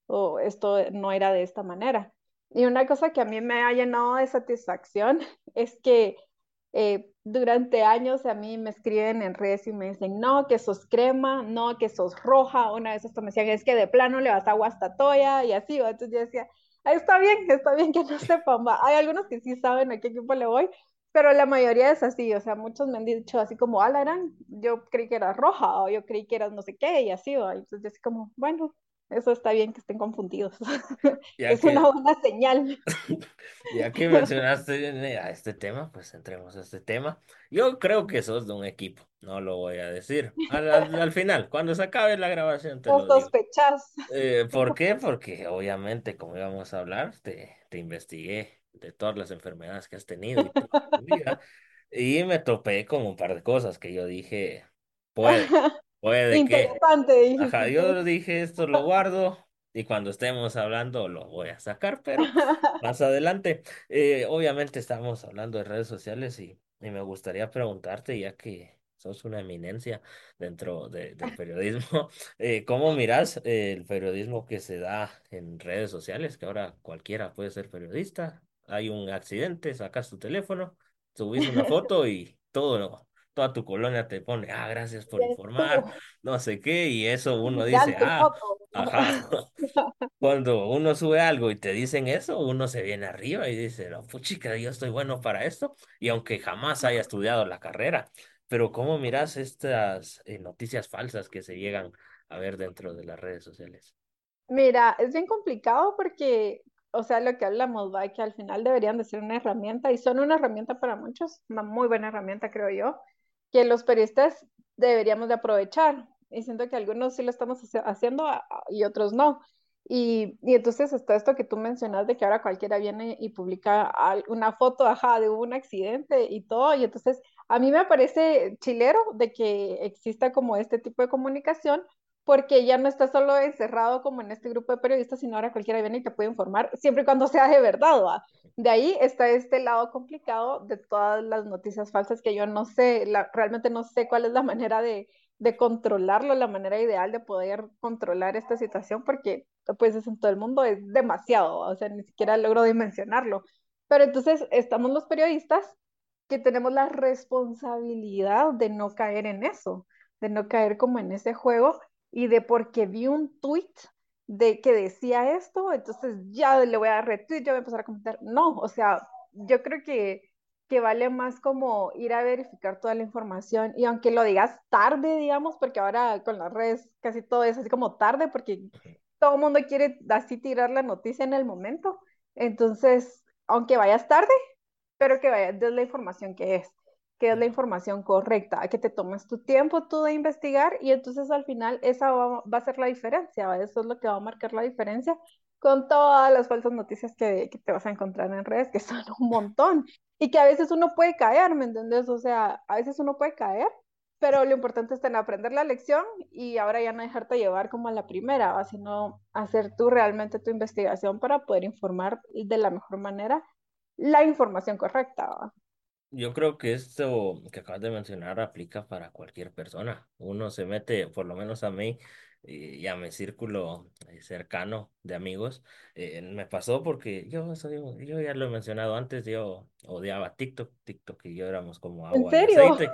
[SPEAKER 2] O esto no era de esta manera. Y una cosa que a mí me ha llenado de satisfacción es que eh, durante años a mí me escriben en redes y me dicen, no, que sos crema, no, que sos roja. Una vez hasta me decían, es que de plano le vas a Guastatoya y así. ¿va? Entonces yo decía, "Ah, está bien, está bien que no sepan. ¿va?". Hay algunos que sí saben a qué equipo le voy, pero la mayoría es así. O sea, muchos me han dicho así como, ah, la gran, yo creí que eras roja o yo creí que eras no sé qué y así. ¿va? Entonces yo así como, bueno, eso está bien que estén confundidos. Es una buena señal.
[SPEAKER 1] ya que mencionaste a este tema, pues entremos a este tema. Yo creo que sos de un equipo, no lo voy a decir. Al, al, al final, cuando se acabe la grabación, te
[SPEAKER 2] O
[SPEAKER 1] lo digo.
[SPEAKER 2] sospechas.
[SPEAKER 1] Eh, ¿por qué? Porque obviamente, como íbamos a hablar, te, te investigué de todas las enfermedades que has tenido y toda tu vida, y me topé con un par de cosas que yo dije, puede, puede que.
[SPEAKER 2] Interesante,
[SPEAKER 1] Ajá,
[SPEAKER 2] dijiste,
[SPEAKER 1] yo dije, esto lo guardo y cuando estemos hablando lo voy a sacar, pero más adelante. Eh, obviamente estamos hablando de redes sociales y, y me gustaría preguntarte, ya que sos una eminencia dentro de- del periodismo, eh, ¿cómo miras el periodismo que se da en redes sociales? Que ahora cualquiera puede ser periodista. Hay un accidente, sacas tu teléfono, subís una foto y todo, toda tu colonia te pone, ah, gracias por informar, no sé qué, y eso uno dice, ah, ajá. Cuando uno sube algo y te dicen eso, uno se viene arriba y dice, no, puchica, yo estoy bueno para esto, y aunque jamás haya estudiado la carrera, pero ¿cómo miras estas eh, noticias falsas que se llegan a ver dentro de las redes sociales?
[SPEAKER 2] Mira, es bien complicado porque, o sea, lo que hablamos, va, que al final deberían de ser una herramienta y son una herramienta para muchos, una muy buena herramienta, creo yo, que los periodistas deberíamos de aprovechar. Y siento que algunos sí lo estamos haciendo y otros no. Y, y entonces está esto que tú mencionas de que ahora cualquiera viene y publica una foto, ajá, de un accidente y todo. Y entonces a mí me parece chilero de que exista como este tipo de comunicación porque ya no está solo encerrado como en este grupo de periodistas, sino ahora cualquiera viene y te puede informar, siempre y cuando sea de verdad, ¿va? De ahí está este lado complicado de todas las noticias falsas que yo no sé, la, realmente no sé cuál es la manera de, de controlarlo, la manera ideal de poder controlar esta situación, porque pues es en todo el mundo, es demasiado, o sea, ni siquiera logro dimensionarlo. Pero entonces estamos los periodistas que tenemos la responsabilidad de no caer en eso, de no caer como en ese juego y de porque vi un tweet de que decía esto, entonces ya le voy a dar retweet, ya voy a empezar a comentar. No, o sea, yo creo que, que vale más como ir a verificar toda la información y aunque lo digas tarde, digamos, porque ahora con las redes casi todo es así como tarde, porque todo el mundo quiere así tirar la noticia en el momento. Entonces, aunque vayas tarde, pero que vayas de la información que es que es la información correcta, que te tomes tu tiempo tú de investigar y entonces al final esa va, a ser la diferencia, eso es lo que va a marcar la diferencia con todas las falsas noticias que, te vas a encontrar en redes, que son un montón y que a veces uno puede caer, ¿me entiendes? O sea, a veces uno puede caer, pero lo importante es tener, aprender la lección y ahora ya no dejarte llevar como a la primera, sino hacer tú realmente tu investigación para poder informar de la mejor manera la información correcta.
[SPEAKER 1] Yo creo que esto que acabas de mencionar aplica para cualquier persona. Uno se mete, por lo menos a mí y a mi círculo eh, cercano de amigos, eh, me pasó porque yo, soy, yo ya lo he mencionado antes, yo odiaba TikTok, TikTok y yo éramos como
[SPEAKER 2] ¿En
[SPEAKER 1] agua y
[SPEAKER 2] serio?
[SPEAKER 1] aceite.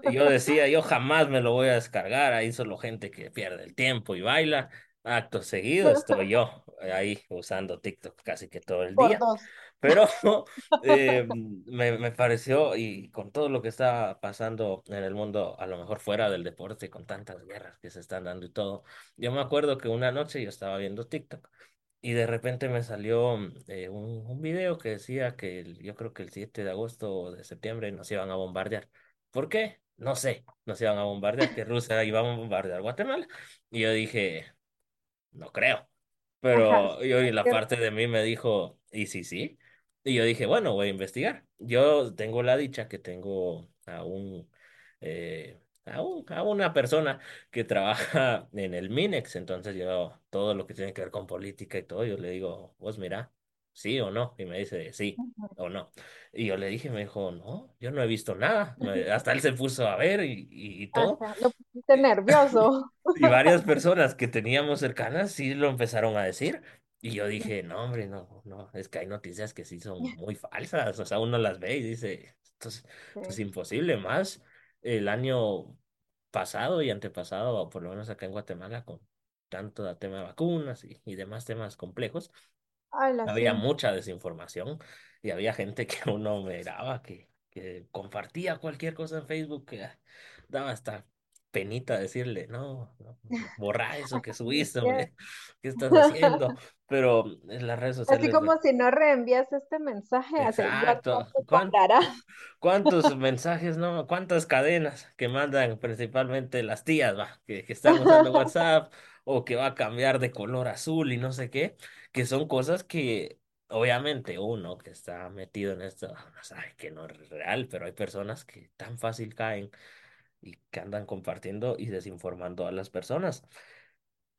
[SPEAKER 1] Y yo decía, yo jamás me lo voy a descargar, ahí solo gente que pierde el tiempo y baila. Acto seguido estoy yo ahí usando TikTok casi que todo el
[SPEAKER 2] Por
[SPEAKER 1] día.
[SPEAKER 2] dos.
[SPEAKER 1] Pero eh, me, me pareció, y con todo lo que está pasando en el mundo, a lo mejor fuera del deporte, con tantas guerras que se están dando y todo, yo me acuerdo que una noche yo estaba viendo TikTok y de repente me salió eh, un, un video que decía que el- yo creo que el 7 de agosto o de septiembre nos iban a bombardear. ¿Por qué? No sé, nos iban a bombardear, que Rusia iba a bombardear Guatemala. Y yo dije, no creo. Pero yo y la parte de mí me dijo, ¿y sí, sí? Y yo dije, bueno, voy a investigar. Yo tengo la dicha que tengo a un, eh, a un, a una persona que trabaja en el Minex, entonces yo todo lo que tiene que ver con política y todo, yo le digo, vos mira, sí o no, y me dice sí o no. Y yo le dije, me dijo, no, yo no he visto nada. Hasta él se puso a ver y, y, y todo.
[SPEAKER 2] Ajá, lo pusiste nervioso.
[SPEAKER 1] Y varias personas que teníamos cercanas sí lo empezaron a decir. Y yo dije, no, hombre, no, no, es que hay noticias que sí son muy falsas. O sea, uno las ve y dice, esto es, esto es imposible. Más el año pasado y antepasado, por lo menos acá en Guatemala, con tanto tema de vacunas y, y demás temas complejos, Había mucha desinformación y había gente que uno miraba que, que compartía cualquier cosa en Facebook que ah, daba hasta penita decirle, no, no, borra eso que subiste, hombre, ¿qué estás haciendo? Pero en las redes
[SPEAKER 2] Así
[SPEAKER 1] sociales,
[SPEAKER 2] como si no reenvías este mensaje, así,
[SPEAKER 1] exacto,
[SPEAKER 2] te
[SPEAKER 1] ¿cuán-
[SPEAKER 2] cobrará.
[SPEAKER 1] ¿cuántos mensajes, no? ¿Cuántas cadenas que mandan principalmente las tías, va, que, que están usando WhatsApp o que va a cambiar de color azul y no sé qué, que son cosas que obviamente uno que está metido en esto no sabe que no es real, pero hay personas que tan fácil caen y que andan compartiendo y desinformando a las personas.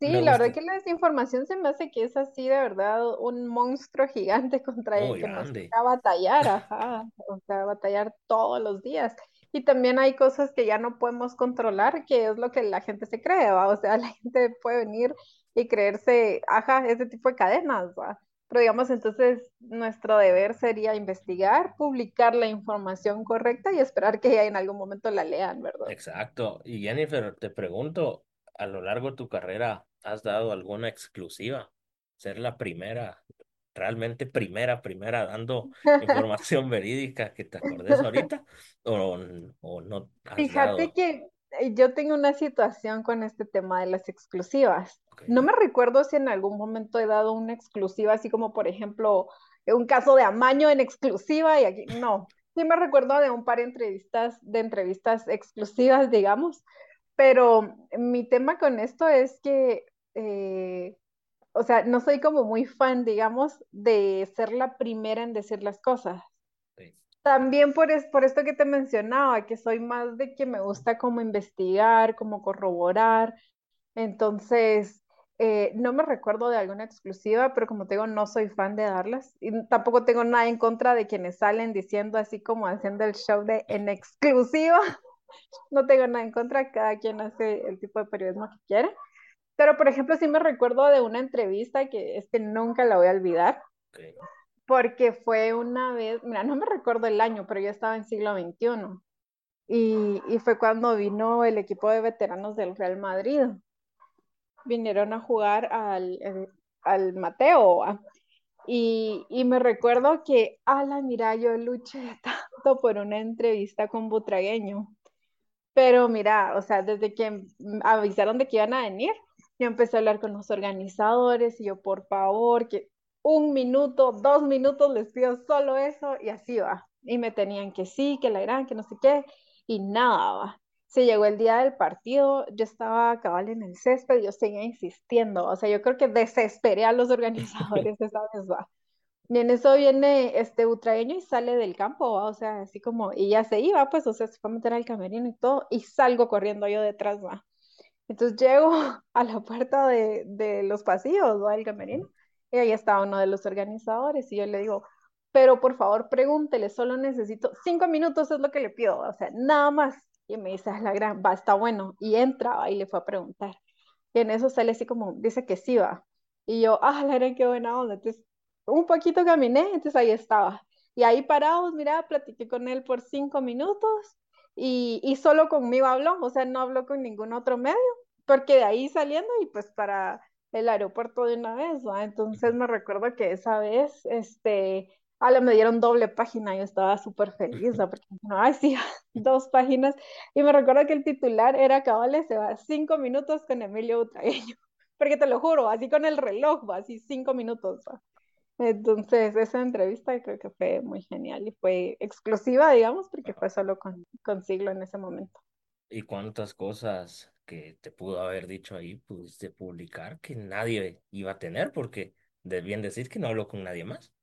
[SPEAKER 1] Me
[SPEAKER 2] Sí, la verdad
[SPEAKER 1] gusta,
[SPEAKER 2] que la desinformación se me hace que es así de verdad un monstruo gigante contra el
[SPEAKER 1] muy
[SPEAKER 2] que nos
[SPEAKER 1] grande.
[SPEAKER 2] toca batallar, ajá, o sea, batallar todos los días. Y también hay cosas que ya no podemos controlar, que es lo que la gente se cree, ¿va? O sea, la gente puede venir y creerse, ajá, ese tipo de cadenas, ¿va? Pero digamos, entonces nuestro deber sería investigar, publicar la información correcta y esperar que en algún momento la lean, ¿verdad?
[SPEAKER 1] Exacto. Y Jennifer, te pregunto, a lo largo de tu carrera, ¿has dado alguna exclusiva? Ser la primera, realmente primera, primera, dando información verídica que te acordes ahorita, o, o no has
[SPEAKER 2] Fíjate
[SPEAKER 1] dado.
[SPEAKER 2] que yo tengo una situación con este tema de las exclusivas. No me recuerdo si en algún momento he dado una exclusiva, así como por ejemplo un caso de amaño en exclusiva y aquí no. Sí me recuerdo de un par de entrevistas, de entrevistas exclusivas, digamos, pero mi tema con esto es que, eh, o sea, no soy como muy fan, digamos, de ser la primera en decir las cosas. También por, es, por esto que te mencionaba, que soy más de que me gusta como investigar, como corroborar. Entonces, eh, no me recuerdo de alguna exclusiva, pero como te digo, no soy fan de darlas. Y tampoco tengo nada en contra de quienes salen diciendo así como haciendo el show de en exclusiva. No tengo nada en contra, cada quien hace el tipo de periodismo que quiere. Pero, por ejemplo, sí me recuerdo de una entrevista que es que nunca la voy a olvidar
[SPEAKER 1] ok,
[SPEAKER 2] porque fue una vez, mira, no me recuerdo el año, pero yo estaba en siglo XXI y, fue cuando vino el equipo de veteranos del Real Madrid. Vinieron a jugar al, eh, Mateo y, y me recuerdo que, ala, mira, yo luché tanto por una entrevista con Butragueño. Pero mira, o sea, desde que avisaron de que iban a venir, yo empecé a hablar con los organizadores y yo, por favor, que un minuto, dos minutos les pido solo eso y así va. Y me tenían que sí, que la gran, que no sé qué, y nada va. Se llegó el día del partido, yo estaba cabal en el césped, yo seguía insistiendo, o sea, yo creo que desesperé a los organizadores esa vez va. Y en eso viene este utraeño y sale del campo, ¿va? o sea, así como, y ya se iba, pues, o sea, se fue a meter al camerino y todo, y salgo corriendo yo detrás, va. Entonces llego a la puerta de, de los pasillos, ¿va? Del camerino, y ahí está uno de los organizadores, y yo le digo, pero por favor pregúntele, solo necesito cinco minutos, es lo que le pido, o sea, nada más. Y me dice, "Ah, la gran, va, está bueno, y entra, ¿va? y le fue a preguntar. Y en eso sale así como, dice que sí va. Y yo, ah, la gran, qué buena onda. Entonces, un poquito caminé, entonces ahí estaba. Y ahí parados, mira, platiqué con él por cinco minutos y, y solo conmigo habló, o sea, no habló con ningún otro medio, porque de ahí saliendo y pues para el aeropuerto de una vez. Entonces me recuerdo que esa vez, este, ah, me dieron doble página, yo estaba súper feliz. Porque, no, ay, sí, dos páginas. Y me recuerdo que el titular era Cabales, se va cinco minutos con Emilio Butragueño. Porque te lo juro, así con el reloj. Así cinco minutos. Entonces, esa entrevista creo que fue muy genial y fue exclusiva, digamos, porque fue solo con, con Siglo en ese momento.
[SPEAKER 1] ¿Y cuántas cosas que te pudo haber dicho ahí pudiste publicar que nadie iba a tener? Porque debían decir que no habló con nadie más.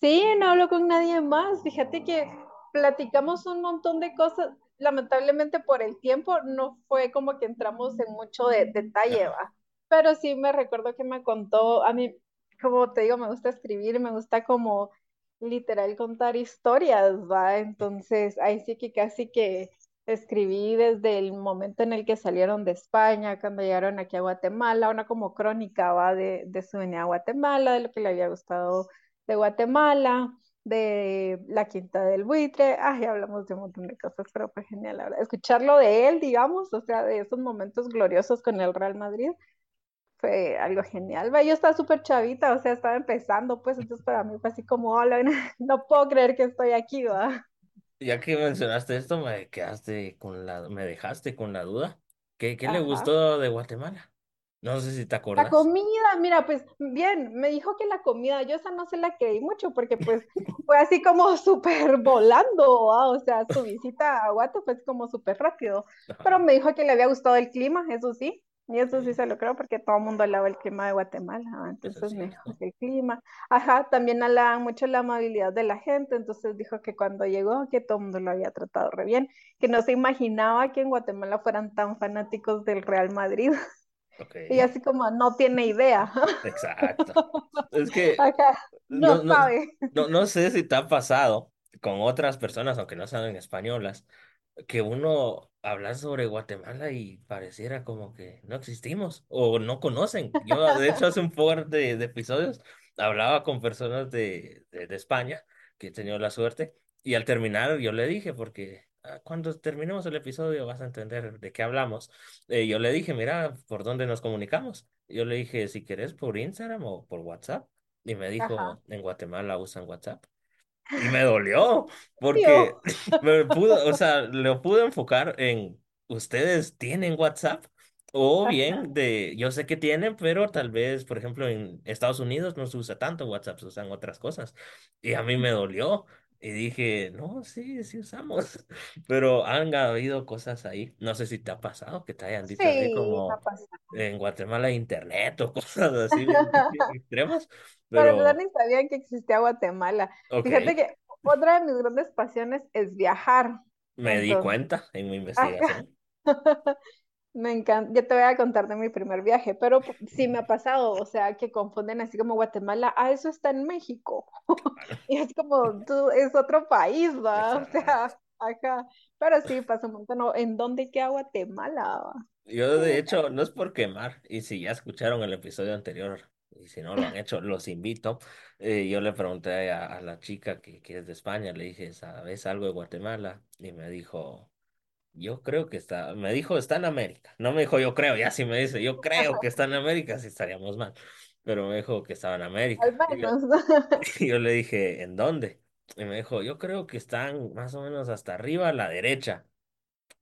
[SPEAKER 2] Sí, no hablo con nadie más. Fíjate que platicamos un montón de cosas. Lamentablemente por el tiempo no fue como que entramos en mucho de, detalle, va. Pero sí me recuerdo que me contó, a mí, como te digo, me gusta escribir, me gusta como literal contar historias, va. Entonces ahí sí que casi que escribí desde el momento en el que salieron de España, cuando llegaron aquí a Guatemala, una como crónica, va, de, de su venida a Guatemala, de lo que le había gustado de Guatemala, de la Quinta del Buitre, ay, hablamos de un montón de cosas, pero fue genial, la verdad. Escucharlo de él, digamos, o sea, de esos momentos gloriosos con el Real Madrid, fue algo genial. Yo estaba súper chavita, o sea, estaba empezando, pues, entonces para mí fue así como, no puedo creer que estoy aquí, va.
[SPEAKER 1] Ya que mencionaste esto, me quedaste con la, me dejaste con la duda. ¿Qué, qué le
[SPEAKER 2] Ajá.
[SPEAKER 1] gustó de Guatemala? No sé si te
[SPEAKER 2] La
[SPEAKER 1] acordás.
[SPEAKER 2] comida, mira, pues bien, me dijo que la comida, yo esa no se la creí mucho porque pues fue así como súper volando, ¿va? O sea, su visita a Guate fue como súper rápido, pero
[SPEAKER 1] Ajá,
[SPEAKER 2] me dijo que le había gustado el clima, eso sí, y eso sí
[SPEAKER 1] sí,
[SPEAKER 2] se lo creo porque todo el mundo hablaba del clima de Guatemala, entonces me dijo
[SPEAKER 1] cierto.
[SPEAKER 2] que el clima, ajá, también hablaban mucho la amabilidad de la gente, entonces dijo que cuando llegó que todo el mundo lo había tratado re bien, que no se imaginaba que en Guatemala fueran tan fanáticos del Real Madrid.
[SPEAKER 1] Ok,
[SPEAKER 2] Y así como no tiene idea.
[SPEAKER 1] exacto. Es que
[SPEAKER 2] Acá
[SPEAKER 1] no,
[SPEAKER 2] no
[SPEAKER 1] no,
[SPEAKER 2] sabe.
[SPEAKER 1] no, no sé si te ha pasado con otras personas, aunque no sean españolas, que uno habla sobre Guatemala y pareciera como que no existimos o no conocen. Yo, de hecho, hace un par de, de episodios hablaba con personas de, de, de España, que he tenido la suerte, y al terminar yo le dije, porque ah, cuando terminemos el episodio vas a entender de qué hablamos. Eh, yo le dije, mira, ¿por dónde nos comunicamos? Yo le dije, si querés, por Instagram o por WhatsApp. Y me
[SPEAKER 2] Ajá.
[SPEAKER 1] dijo, en Guatemala usan WhatsApp. Y me dolió, porque me pudo, o sea, lo pude enfocar en, ¿ustedes tienen WhatsApp? O bien de, yo sé que tienen, pero tal vez, por ejemplo, en Estados Unidos no se usa tanto WhatsApp, se usan otras cosas. Y a mí me dolió. Y dije, no, sí, sí usamos. Pero han habido cosas ahí. No sé si te ha pasado que te hayan dicho
[SPEAKER 2] Sí,
[SPEAKER 1] como en Guatemala internet o cosas así extremas. Pero,
[SPEAKER 2] ni sabían que existía Guatemala. Fíjate que otra de mis grandes pasiones es viajar.
[SPEAKER 1] Me di
[SPEAKER 2] Entonces,
[SPEAKER 1] cuenta en mi investigación.
[SPEAKER 2] Me encanta. Yo te voy a contar de mi primer viaje, pero sí me ha pasado, o sea, que confunden así como Guatemala, ah, eso está en México. Y es como, tú, es otro país, ¿va? O sea, acá. Pero sí, pasa un montón. ¿no? ¿En dónde queda Guatemala? va?
[SPEAKER 1] Yo, de hecho, no es por quemar, y si ya escucharon el episodio anterior, y si no lo han hecho, los invito. Eh, yo le pregunté a, a la chica que, que es de España, le dije, ¿sabes algo de Guatemala? Y me dijo, yo creo que está, me dijo, está en América. No me dijo, yo creo, ya si me dice, yo creo que está en América, sí estaríamos mal. Pero me dijo que estaba en
[SPEAKER 2] al
[SPEAKER 1] América. Y yo, y yo le dije, ¿en dónde? Y me dijo, yo creo que están más o menos hasta arriba a la derecha.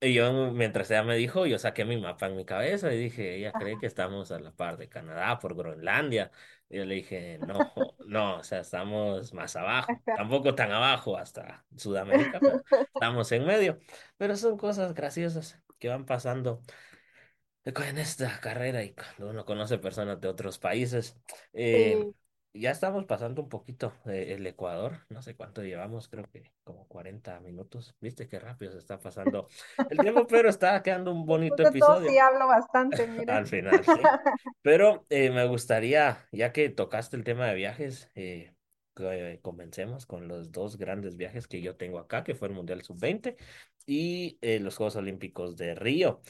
[SPEAKER 1] Y yo, mientras ella me dijo, yo saqué mi mapa en mi cabeza y dije, ella cree que estamos a la par de Canadá por Groenlandia. Yo le dije, no, no, o sea, estamos más abajo, tampoco tan abajo hasta Sudamérica, pero estamos en medio. Pero son cosas graciosas que van pasando en esta carrera y cuando uno conoce personas de otros países. Eh,
[SPEAKER 2] Sí,
[SPEAKER 1] ya estamos pasando un poquito eh, el Ecuador, no sé cuánto llevamos, creo que como 40 minutos. Viste qué rápido se está pasando el tiempo, pero está quedando un bonito
[SPEAKER 2] todo sí
[SPEAKER 1] episodio
[SPEAKER 2] hablo bastante, mira.
[SPEAKER 1] al final, sí. Pero eh, me gustaría, ya que tocaste el tema de viajes, eh, que comencemos con los dos grandes viajes que yo tengo acá, que fue el Mundial Sub-20 y eh, los Juegos Olímpicos de Río.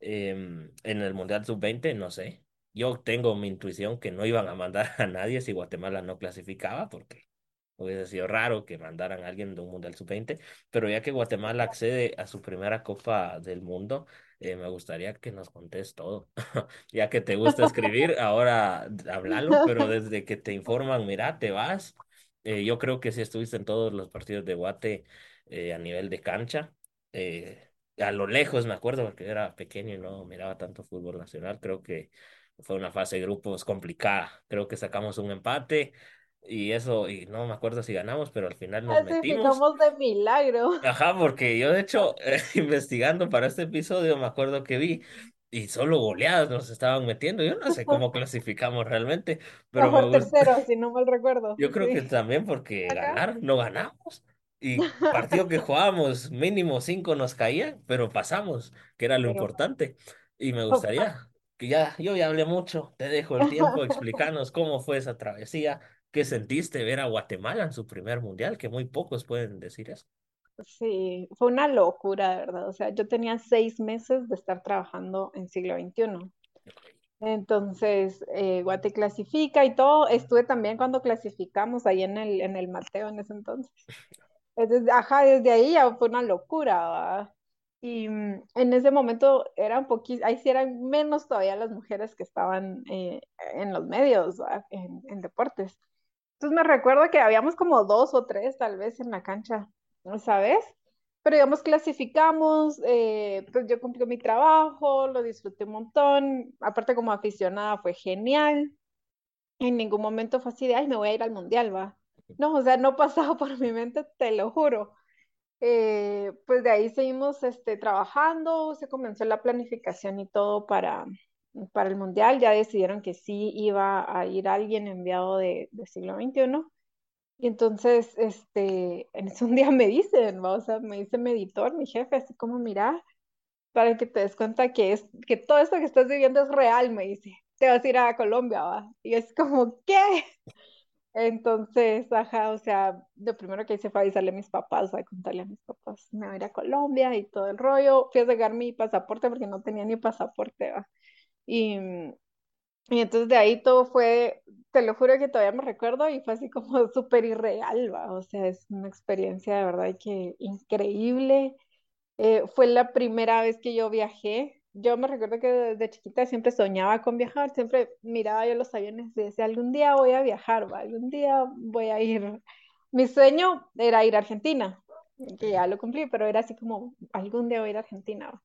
[SPEAKER 1] Em, en el Mundial Sub-20, no sé. Yo tengo mi intuición que no iban a mandar a nadie si Guatemala no clasificaba, porque hubiese sido raro que mandaran a alguien de un Mundial Sub-20, pero ya que Guatemala accede a su primera Copa del Mundo, eh, me gustaría que nos contés todo. Ya que te gusta escribir, ahora háblalo, pero desde que te informan, mira, te vas. Eh, yo creo que sí estuviste en todos los partidos de Guate eh, a nivel de cancha. A lo lejos me acuerdo porque era pequeño y no miraba tanto fútbol nacional. Creo que fue una fase de grupos complicada. Creo que sacamos un empate y eso, y no me acuerdo si ganamos, pero al final nos metimos.
[SPEAKER 2] Clasificamos de milagro.
[SPEAKER 1] Ajá, porque yo de hecho, eh, investigando para este episodio, me acuerdo que vi y solo goleadas nos estaban metiendo. Yo no sé cómo clasificamos realmente, pero me
[SPEAKER 2] Mejor
[SPEAKER 1] gusta.
[SPEAKER 2] tercero, si no mal recuerdo.
[SPEAKER 1] Yo creo que
[SPEAKER 2] Sí.
[SPEAKER 1] también porque
[SPEAKER 2] Acá.
[SPEAKER 1] ganar, no ganamos. Y partido que jugábamos, mínimo cinco nos caían, pero pasamos, que era lo
[SPEAKER 2] Pero
[SPEAKER 1] importante. Y me gustaría que ya, yo ya hablé mucho, te dejo el tiempo, explícanos cómo fue esa travesía, qué sentiste ver a Guatemala en su primer mundial, que muy pocos pueden decir eso.
[SPEAKER 2] sí, fue una locura, de verdad. O sea, yo tenía seis meses de estar trabajando en siglo veintiuno Entonces, eh, Guate clasifica y todo. Estuve también cuando clasificamos ahí en el, en el Mateo en ese entonces. Desde, ajá, desde ahí ya fue una locura, ¿va? Y mm, en ese momento era un poquito, ahí sí eran menos todavía las mujeres que estaban eh, en los medios, ¿va? En, en deportes. Entonces me recuerdo que habíamos como dos o tres tal vez en la cancha, ¿sabes? Pero digamos, clasificamos, eh, pues yo cumplí mi trabajo, lo disfruté un montón, aparte como aficionada fue genial, en ningún momento fue así de, ay, me voy a ir al mundial, va. No, o sea, no pasaba por mi mente, te lo juro. Eh, pues de ahí seguimos este, trabajando, se comenzó la planificación y todo para, para el mundial, ya decidieron que sí iba a ir alguien enviado de, de siglo veintiuno y entonces, este, en un día me dicen, ¿va? o me dice mi editor, mi jefe, así como, mira, para que te des cuenta que es, que todo esto que estás viviendo es real, me dice, te vas a ir a Colombia, ¿va? Y es como, ¿qué? Entonces, ajá, o sea, lo primero que hice fue avisarle a mis papás, a contarle a mis papás, me voy a ir a Colombia y todo el rollo. Fui a sacar mi pasaporte porque no tenía ni pasaporte, ¿va? Y, Y entonces de ahí todo fue, te lo juro que todavía me recuerdo y fue así como súper irreal, ¿va? O sea, es una experiencia de verdad que increíble. Eh, fue la primera vez que yo viajé. Yo me recuerdo que desde chiquita siempre soñaba con viajar, siempre miraba yo los aviones y decía, algún día voy a viajar, algún día voy a ir. Mi sueño era ir a Argentina, que ya lo cumplí, pero era así como, algún día voy a ir a Argentina.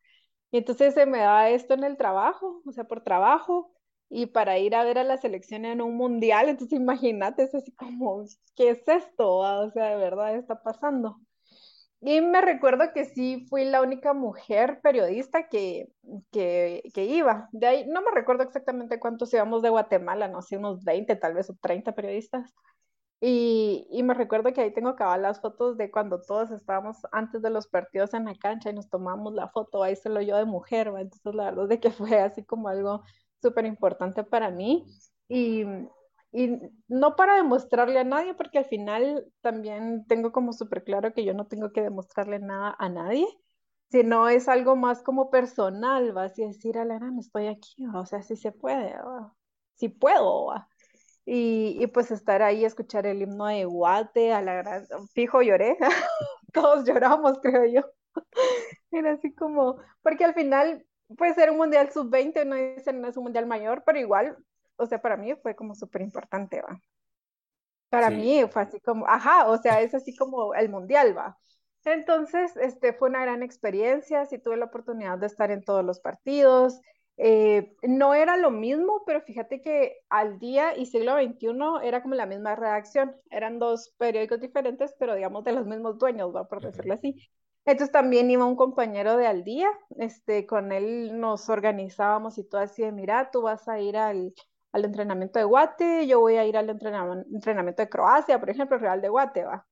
[SPEAKER 2] Y entonces se me da esto en el trabajo, o sea, por trabajo, y para ir a ver a la selección en un mundial, entonces imagínate, es así como, ¿qué es esto? O sea, de verdad está pasando. Y me recuerdo que sí fui la única mujer periodista que, que, que, iba. De ahí, no me recuerdo exactamente cuántos íbamos de Guatemala, no sé, unos 20 tal vez o 30 periodistas. Y, y me recuerdo que ahí tengo acabar las fotos de cuando todos estábamos antes de los partidos en la cancha y nos tomamos la foto, ahí solo yo de mujer, ¿va? entonces la verdad es de que fue así como algo súper importante para mí. Y, y no para demostrarle a nadie, porque al final también tengo como súper claro que yo no tengo que demostrarle nada a nadie, sino es algo más como personal, vas a decir, Alana, estoy aquí, o sea, sí se puede, si puedo, ¿va? Y, y, pues estar ahí, escuchar el himno de Guate, a la gran, fijo lloré, todos lloramos, creo yo. Era así como, porque al final puede ser un mundial sub-20, no es, no es un mundial mayor, pero igual o sea, para mí fue como súper importante, va. Para
[SPEAKER 1] Sí.
[SPEAKER 2] mí fue así como, ajá, o sea, es así como el mundial, va. Entonces, este, fue una gran experiencia, sí tuve la oportunidad de estar en todos los partidos. Eh, no era lo mismo, pero fíjate que al día y siglo XXI era como la misma redacción. Eran dos periódicos diferentes, pero digamos de los mismos dueños, va, por decirlo así. Entonces también iba un compañero de al día, este, con él nos organizábamos y todo así de, mira, tú vas a ir al, al entrenamiento de Guate, yo voy a ir al entrenam entrenamiento de Croacia, por ejemplo, Real de Guate, va.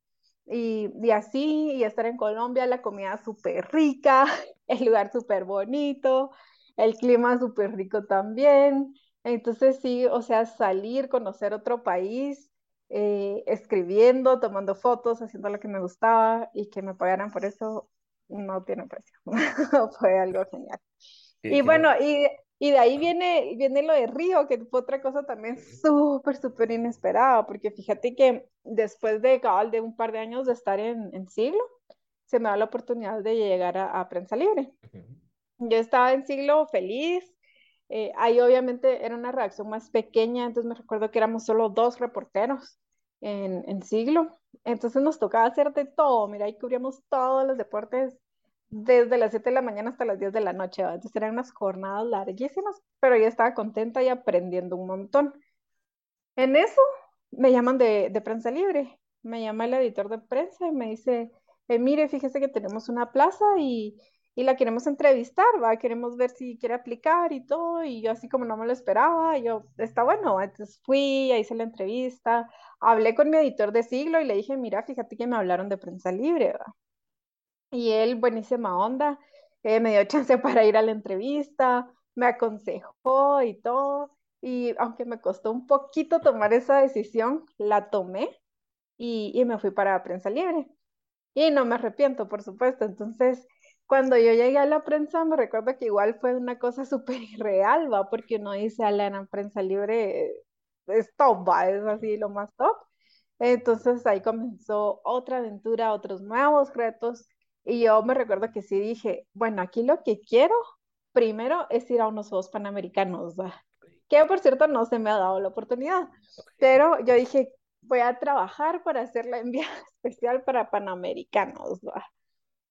[SPEAKER 2] Y, y así, y estar en Colombia, la comida súper rica, el lugar súper bonito, el clima súper rico también. Entonces sí, o sea, salir, conocer otro país, eh, escribiendo, tomando fotos, haciendo lo que me gustaba y que me pagaran por eso, no tiene precio. Fue algo genial. Y bueno. y, y de ahí viene, viene lo de Río, que fue otra cosa también súper, súper inesperada, porque fíjate que después de de un par de años de estar en, en Siglo, se me da la oportunidad de llegar a, a Prensa Libre. Yo estaba en Siglo feliz, eh, ahí obviamente era una redacción más pequeña, entonces me recuerdo que éramos solo dos reporteros en, en Siglo, entonces nos tocaba hacer de todo, mira, ahí cubríamos todos los deportes desde las 7 de la mañana hasta las 10 de la noche, ¿va? entonces eran unas jornadas larguísimas, pero yo estaba contenta y aprendiendo un montón. En eso me llaman de, de Prensa Libre, me llama el editor de prensa y me dice, eh, mire, fíjese que tenemos una plaza y, y la queremos entrevistar, ¿va? Queremos ver si quiere aplicar y todo, y yo así como no me lo esperaba, yo, está bueno, entonces fui, hice la entrevista, hablé con mi editor de siglo y le dije, mira, fíjate que me hablaron de Prensa Libre, ¿va? Y él, buenísima onda, eh, me dio chance para ir a la entrevista, me aconsejó y todo. Y aunque me costó un poquito tomar esa decisión, la tomé y, y me fui para Prensa Libre. Y no me arrepiento, por supuesto. Entonces, cuando yo llegué a la prensa, me recuerdo que igual fue una cosa súper irreal, ¿va? Porque uno dice, a la prensa libre es top, ¿va? Es así lo más top. Entonces ahí comenzó otra aventura, otros nuevos retos. Y yo me recuerdo que sí dije, bueno, aquí lo que quiero primero es ir a unos Juegos Panamericanos, que por cierto no se me ha dado la oportunidad, pero yo dije, voy a trabajar para hacer la enviada especial para Panamericanos, ¿va?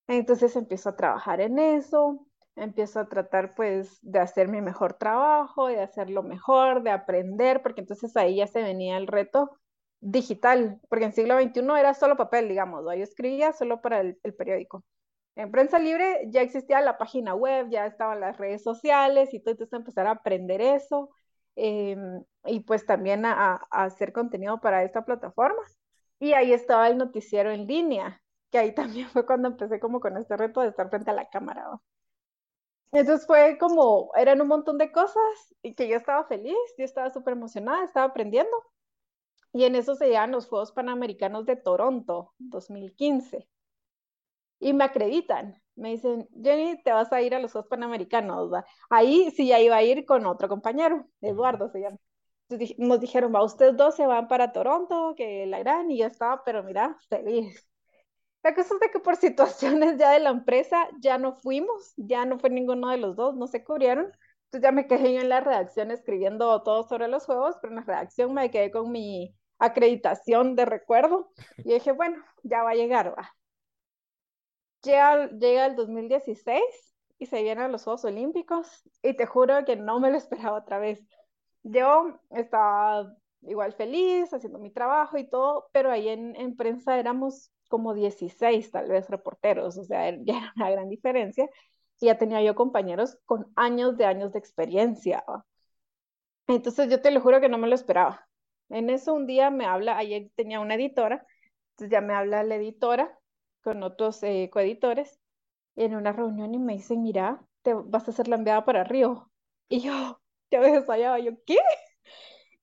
[SPEAKER 2] Entonces empiezo a trabajar en eso, empiezo a tratar pues de hacer mi mejor trabajo, de hacerlo mejor, de aprender, porque entonces ahí ya se venía el reto digital, porque en siglo XXI era solo papel, digamos, ¿no? yo escribía solo para el, periódico. En prensa libre ya existía la página web, ya estaban las redes sociales y todo, entonces empezar a aprender eso eh, y pues también a, a, hacer contenido para esta plataforma. Y ahí estaba el noticiero en línea, que ahí también fue cuando empecé como con este reto de estar frente a la cámara. ¿no? Entonces fue como, eran un montón de cosas y que yo estaba feliz, yo estaba súper emocionada, estaba aprendiendo. Y en eso se llegan los Juegos Panamericanos de Toronto, 2015. y me acreditan. Me dicen, Jenny, te vas a ir a los Juegos Panamericanos. ¿va? Ahí sí ya iba a ir con otro compañero. Eduardo se llama. Entonces, nos dijeron, va, ustedes dos se van para Toronto, que la irán, y yo estaba, pero mira, feliz. La cosa es de que por situaciones ya de la empresa ya no fuimos, ya no fue ninguno de los dos, no se cubrieron. Entonces ya me quedé yo en la redacción escribiendo todo sobre los juegos, pero en la redacción me quedé con mi acreditación de recuerdo y dije, bueno, ya va a llegar, va. Llega, llega el 2016 y se vienen los Juegos Olímpicos y te juro que no me lo esperaba otra vez. Yo estaba igual feliz haciendo mi trabajo y todo, pero ahí en, en prensa éramos como 16 tal vez reporteros, o sea, ya era una gran diferencia. Y ya tenía yo compañeros con años de años de experiencia. ¿va? Entonces yo te lo juro que no me lo esperaba. En eso un día me habla, ayer tenía una editora, entonces ya me habla la editora con otros eh, coeditores en una reunión y me dice, mira, te vas a hacer la enviada para Río. Y yo, ya ves, allá, yo, ¿qué?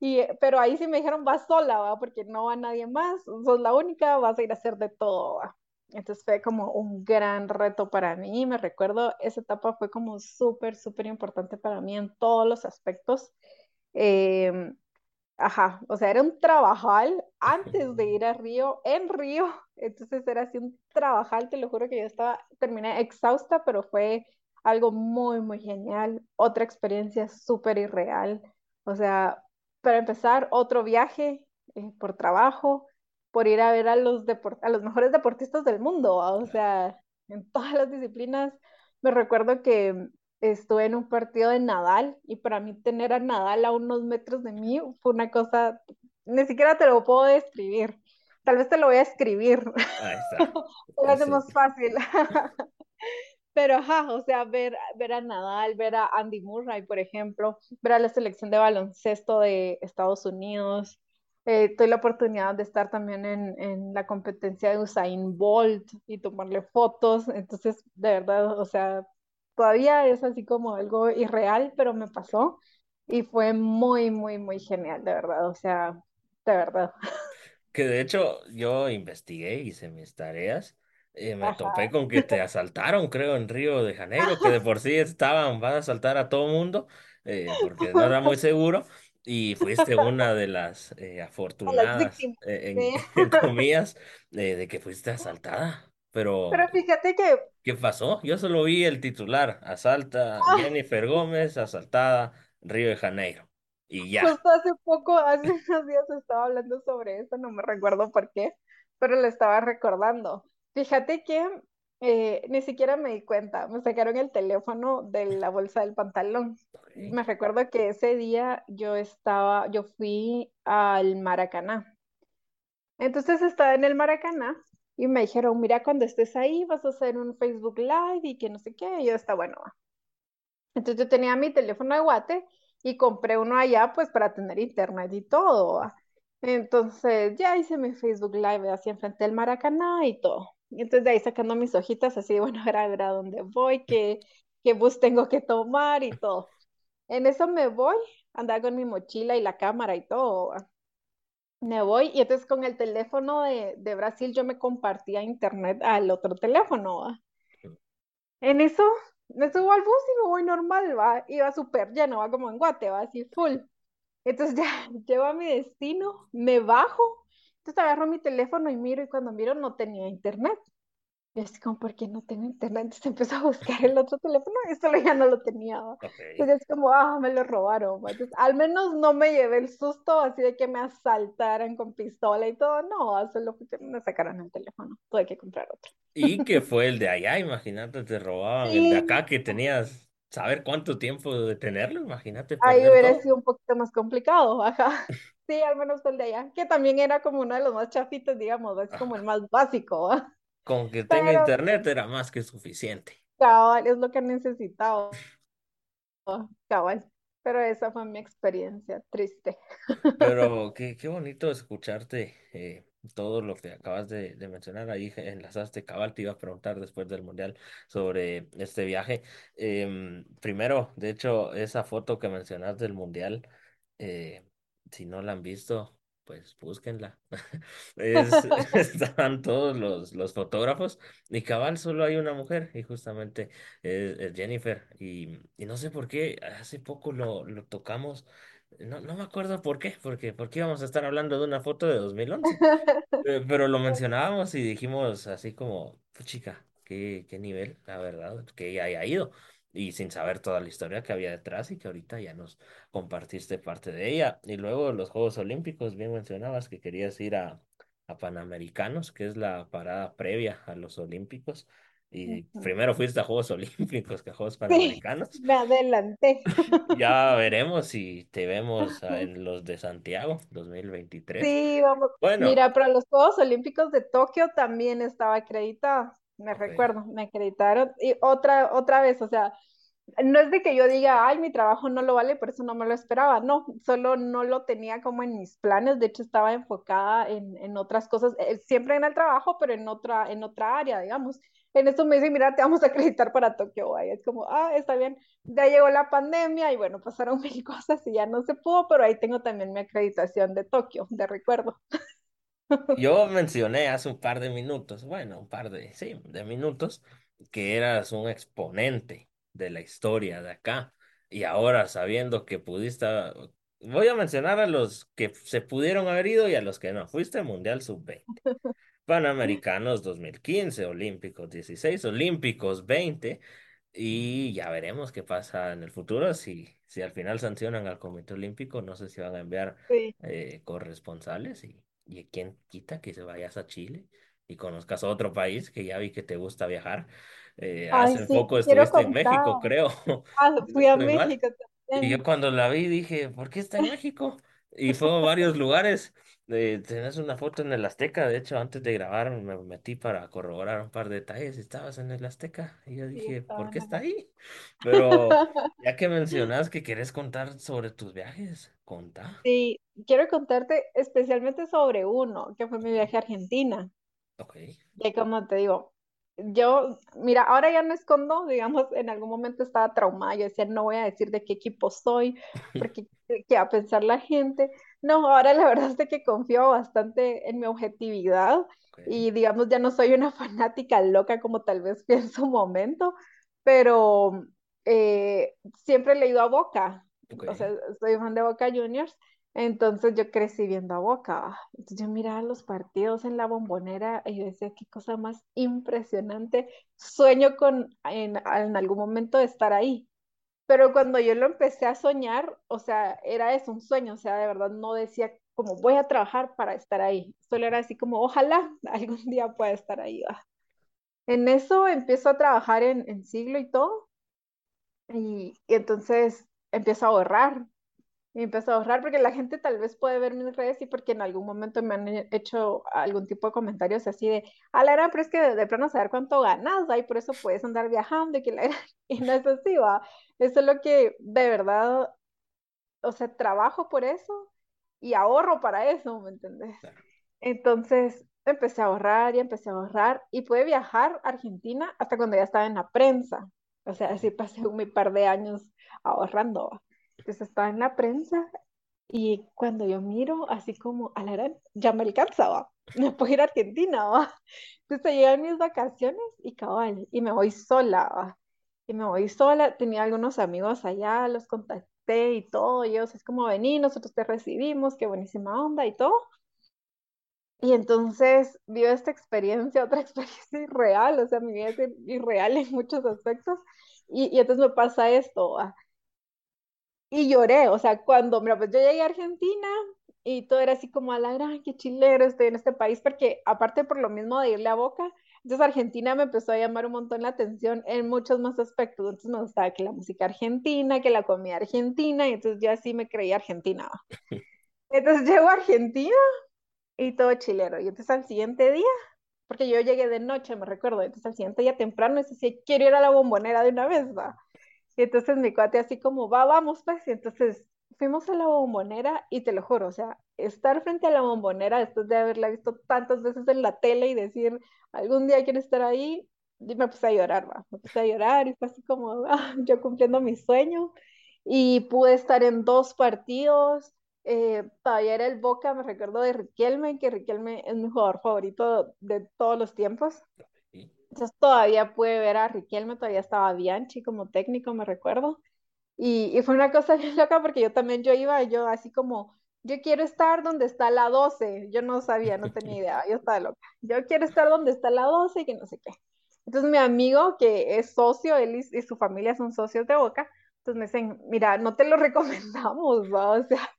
[SPEAKER 2] Eh, pero ahí sí me dijeron, vas sola, ¿va? Porque no va nadie más, sos la única, vas a ir a hacer de todo, ¿va? Entonces fue como un gran reto para mí, me recuerdo, esa etapa fue como súper, súper importante para mí en todos los aspectos. Eh, Ajá, o sea, era un trabajal antes de ir a Río, en Río, entonces era así un trabajal, te lo juro que yo estaba, terminé exhausta, pero fue algo muy, muy genial, otra experiencia súper irreal, o sea, para empezar, otro viaje eh, por trabajo, por ir a ver a los, deport a los mejores deportistas del mundo, ¿va? o sea, en todas las disciplinas, me recuerdo que estuve en un partido de Nadal y para mí tener a Nadal a unos metros de mí fue una cosa, ni siquiera te lo puedo describir. Tal vez te lo voy a escribir,
[SPEAKER 1] Ahí está.
[SPEAKER 2] lo hace
[SPEAKER 1] Ese.
[SPEAKER 2] más fácil. Pero ajá, o sea, ver, ver a Nadal, ver a Andy Murray, por ejemplo, ver a la selección de baloncesto de Estados Unidos. Eh, tuve la oportunidad de estar también en, en la competencia de Usain Bolt y tomarle fotos. Entonces, de verdad, o sea, todavía es así como algo irreal, pero me pasó y fue muy, muy, muy genial, de verdad. O sea, de verdad.
[SPEAKER 1] Que de hecho yo investigué, hice mis tareas, eh, me topé
[SPEAKER 2] Ajá.
[SPEAKER 1] con que te asaltaron, creo, en Río de Janeiro, que de por sí estaban, van a asaltar a todo mundo, eh, porque no era muy seguro, y fuiste una de las eh, afortunadas, eh, en, en comillas, eh, de que fuiste asaltada. Pero,
[SPEAKER 2] Pero fíjate que
[SPEAKER 1] ¿qué pasó? Yo solo vi el titular, asalta Jennifer Gómez, asaltada, Río de Janeiro, y ya.
[SPEAKER 2] Justo hace poco, hace unos días estaba hablando sobre eso, no me recuerdo por qué, pero lo estaba recordando. Fíjate que eh, ni siquiera me di cuenta, me sacaron el teléfono de la bolsa del pantalón. Me recuerdo que ese día yo estaba, yo fui al Maracaná. Entonces estaba en el Maracaná y me dijeron, mira, cuando estés ahí vas a hacer un Facebook Live y que no sé qué. Y yo está bueno. va". Entonces yo tenía mi teléfono de Guate y compré uno allá pues para tener internet y todo. ¿va? Entonces ya hice mi Facebook Live así enfrente del Maracaná y todo. Entonces de ahí sacando mis hojitas así, bueno, a ver a dónde voy, qué, qué bus tengo que tomar y todo. En eso me voy, andaba con mi mochila y la cámara y todo. ¿va? Me voy y entonces con el teléfono de, de Brasil yo me compartía internet al otro teléfono. ¿va? En eso me subo al bus y me voy normal, va. Iba súper lleno, va como en Guate, va así full. Entonces ya llego a mi destino, me bajo, entonces agarro mi teléfono y miro y cuando miro no tenía internet. Y así como, ¿por qué no tengo internet? Entonces empezó a buscar el otro teléfono y solo ya no lo tenía. ¿va?
[SPEAKER 1] Ok.
[SPEAKER 2] Entonces es como, ah, me lo robaron. Entonces, al menos no me llevé el susto así de que me asaltaran con pistola y todo. No, solo fue que me sacaron el teléfono. Tuve que comprar otro.
[SPEAKER 1] Y que fue el de allá, imagínate, te robaban el de acá que tenías, saber cuánto tiempo de tenerlo, imagínate
[SPEAKER 2] ahí hubiera
[SPEAKER 1] todo.
[SPEAKER 2] sido un poquito más complicado, ajá. Sí, al menos fue el de allá, que también era como uno de los más chafitos, digamos, es como el más básico, ¿va?
[SPEAKER 1] Con que tenga
[SPEAKER 2] Pero
[SPEAKER 1] internet era más que suficiente.
[SPEAKER 2] cabal, es lo que necesitaba, cabal. Pero esa fue mi experiencia, triste.
[SPEAKER 1] Pero qué, qué bonito escucharte eh, todo lo que acabas de, de mencionar ahí, enlazaste cabal, te iba a preguntar después del mundial sobre este viaje. Em, primero, de hecho, esa foto que mencionaste del mundial, eh, si no la han visto. Pues búsquenla. Es, están todos los, los fotógrafos y cabal solo hay una mujer y justamente es, es Jennifer. Y, y no sé por qué, hace poco lo, lo tocamos, no, no me acuerdo por qué, porque, porque íbamos a estar hablando de una foto de 2011. Eh, Pero lo mencionábamos y dijimos así como, chica, qué, qué nivel, la verdad, que ella haya ido. Y sin saber toda la historia que había detrás y que ahorita ya nos compartiste parte de ella. Y luego los Juegos Olímpicos, bien mencionabas que querías ir a, a Panamericanos, que es la parada previa a los Olímpicos. Y primero fuiste a Juegos Olímpicos que a Juegos
[SPEAKER 2] Sí,
[SPEAKER 1] Panamericanos.
[SPEAKER 2] me adelanté.
[SPEAKER 1] Ya veremos si te vemos en los de Santiago 2023.
[SPEAKER 2] Sí, vamos.
[SPEAKER 1] Bueno,
[SPEAKER 2] Mira, para los Juegos Olímpicos de Tokio también estaba acreditada, me recuerdo, me acreditaron. Y otra, otra vez, o sea, no es de que yo diga, ay, mi trabajo no lo vale, por eso no me lo esperaba, no, solo no lo tenía como en mis planes, de hecho estaba enfocada en, en otras cosas, eh, siempre en el trabajo, pero en otra, en otra área, digamos. En eso me dicen, mira, te vamos a acreditar para Tokio, vaya. Es como, ah, está bien. Ya llegó la pandemia y bueno, pasaron mil cosas y ya no se pudo, pero ahí tengo también mi acreditación de Tokio, de recuerdo.
[SPEAKER 1] Yo mencioné hace un par de minutos, bueno, un par de, sí, de minutos, que eras un exponente de la historia de acá. Y ahora, sabiendo que pudiste, voy a mencionar a los que se pudieron haber ido y a los que no. Fuiste Mundial Sub-20, Panamericanos 2015, Olímpicos 16, Olímpicos 20, y ya veremos qué pasa en el futuro. Si, si al final sancionan al Comité Olímpico, no sé si van a enviar
[SPEAKER 2] Sí.
[SPEAKER 1] eh, corresponsales y, y quién quita que se vayas a Chile y conozcas otro país que ya vi que te gusta viajar. Eh,
[SPEAKER 2] Ay,
[SPEAKER 1] hace
[SPEAKER 2] sí,
[SPEAKER 1] poco estuviste en. México, creo,
[SPEAKER 2] Ah, fui a. México
[SPEAKER 1] Y yo
[SPEAKER 2] también.
[SPEAKER 1] cuando la vi dije, ¿por qué está en México? Y fue a varios lugares. Eh, tenés una foto en el Azteca. De hecho, antes de grabar me metí para corroborar un par de detalles. Estabas en el Azteca. Y yo dije, ¿por qué está ahí? Pero ya que mencionas que quieres contar sobre tus viajes, contá.
[SPEAKER 2] Sí, quiero contarte especialmente sobre uno, que fue mi viaje a Argentina.
[SPEAKER 1] ok.
[SPEAKER 2] Que como te digo, yo, mira, ahora ya no escondo, digamos, en algún momento estaba traumada, yo decía, no voy a decir de qué equipo soy, porque qué va a pensar la gente. No, ahora la verdad es que confío bastante en mi objetividad y digamos, ya no soy una fanática loca como tal vez fui en su momento, pero eh, siempre he leído a Boca,
[SPEAKER 1] Ok,
[SPEAKER 2] o sea, soy fan de Boca Juniors. Entonces yo crecí viendo a Boca. Entonces yo miraba los partidos en la bombonera y yo decía, qué cosa más impresionante. Sueño con en, algún momento de estar ahí. Pero cuando yo lo empecé a soñar, o sea, era eso, un sueño, o sea, de verdad no decía como voy a trabajar para estar ahí. Solo era así como, ojalá algún día pueda estar ahí. va. En eso empiezo a trabajar en, en siglo y todo. Y, y entonces empiezo a ahorrar y empecé a ahorrar porque la gente tal vez puede ver mis redes y porque en algún momento me han he- hecho algún tipo de comentarios así de, a la gran, pero es que de, de plano saber cuánto ganas, ¿va? y por eso puedes andar viajando y que la y no es así, va. Eso es lo que de verdad, o sea, trabajo por eso y ahorro para eso, ¿me entendés? Entonces empecé a ahorrar y empecé a ahorrar y pude viajar a Argentina hasta cuando ya estaba en la prensa. O sea, así pasé un par de años ahorrando. ¿Va? Entonces estaba en la prensa y cuando yo miro, así como, a la gran, ya me alcanzaba, me puedo ir a Argentina, ¿va? Entonces llegan mis vacaciones y cabal, y me voy sola, ¿va? Y me voy sola, tenía algunos amigos allá, los contacté y todo, y ellos es como, vení, nosotros te recibimos, qué buenísima onda y todo. Y entonces vio esta experiencia, otra experiencia irreal, o sea, mi vida es ir- irreal en muchos aspectos, y, y entonces me pasa esto, ¿va? Y lloré, o sea, cuando, mira, pues yo llegué a Argentina y todo era así como a la gran, qué chilero estoy en este país, porque aparte por lo mismo de irle a Boca, entonces Argentina me empezó a llamar un montón la atención en muchos más aspectos, entonces me gustaba que la música argentina, que la comida argentina, y entonces yo así me creía argentina. Entonces llego a Argentina y todo chilero, y entonces al siguiente día, porque yo llegué de noche, me recuerdo, entonces al siguiente día temprano, y decía, quiero ir a la bombonera de una vez, va. Y entonces mi cuate así como, va, vamos pues. Y entonces fuimos a la bombonera y te lo juro, o sea, estar frente a la bombonera después de haberla visto tantas veces en la tele y decir, algún día quiero estar ahí, y me puse a llorar, va. Me puse a llorar y fue así como, ah, yo cumpliendo mi sueño. Y pude estar en dos partidos. eh, todavía era el Boca, me recuerdo de Riquelme, que Riquelme es mi jugador favorito de todos los tiempos. Entonces todavía pude ver a Riquelme, todavía estaba Bianchi como técnico, me recuerdo. Y, y fue una cosa bien loca porque yo también, yo iba, yo así como, yo quiero estar donde está la 12. Yo no sabía, no tenía idea, yo estaba loca. Yo quiero estar donde está la 12 y que no sé qué. Entonces mi amigo, que es socio, él y, y su familia son socios de Boca, entonces me dicen, mira, no te lo recomendamos, ¿va? O sea,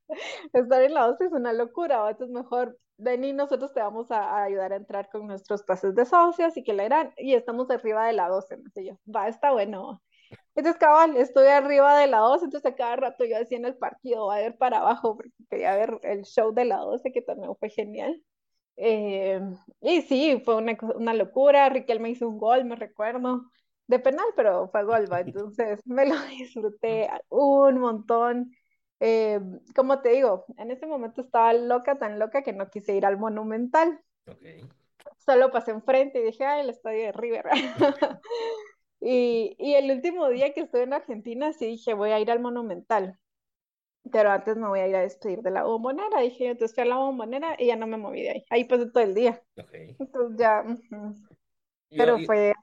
[SPEAKER 2] estar en la 12 es una locura, ¿va? Entonces mejor ven y nosotros te vamos a, a ayudar a entrar con nuestros pases de socios y que la eran, y estamos arriba de la 12, no sé yo, va, está bueno. Entonces, cabal, estoy arriba de la 12, entonces a cada rato yo decía en el partido, va a ver para abajo, porque quería ver el show de la 12, que también fue genial. Eh, y sí, fue una, una locura. Riquelme hizo un gol, me recuerdo, de penal, pero fue gol, ¿va? Entonces me lo disfruté un montón. Eh, como te digo, en ese momento estaba loca, tan loca que no quise ir al Monumental. Solo pasé enfrente y dije, ay, el estadio de River. Y, y el último día que estuve en Argentina, sí dije, voy a ir al Monumental, pero antes me voy a ir a despedir de la Bombonera. Dije, entonces fui a la Bombonera y ya no me moví de ahí. Ahí pasé todo el día. Entonces ya, ujú.
[SPEAKER 1] Yo,
[SPEAKER 2] Pero
[SPEAKER 1] yo,
[SPEAKER 2] fue,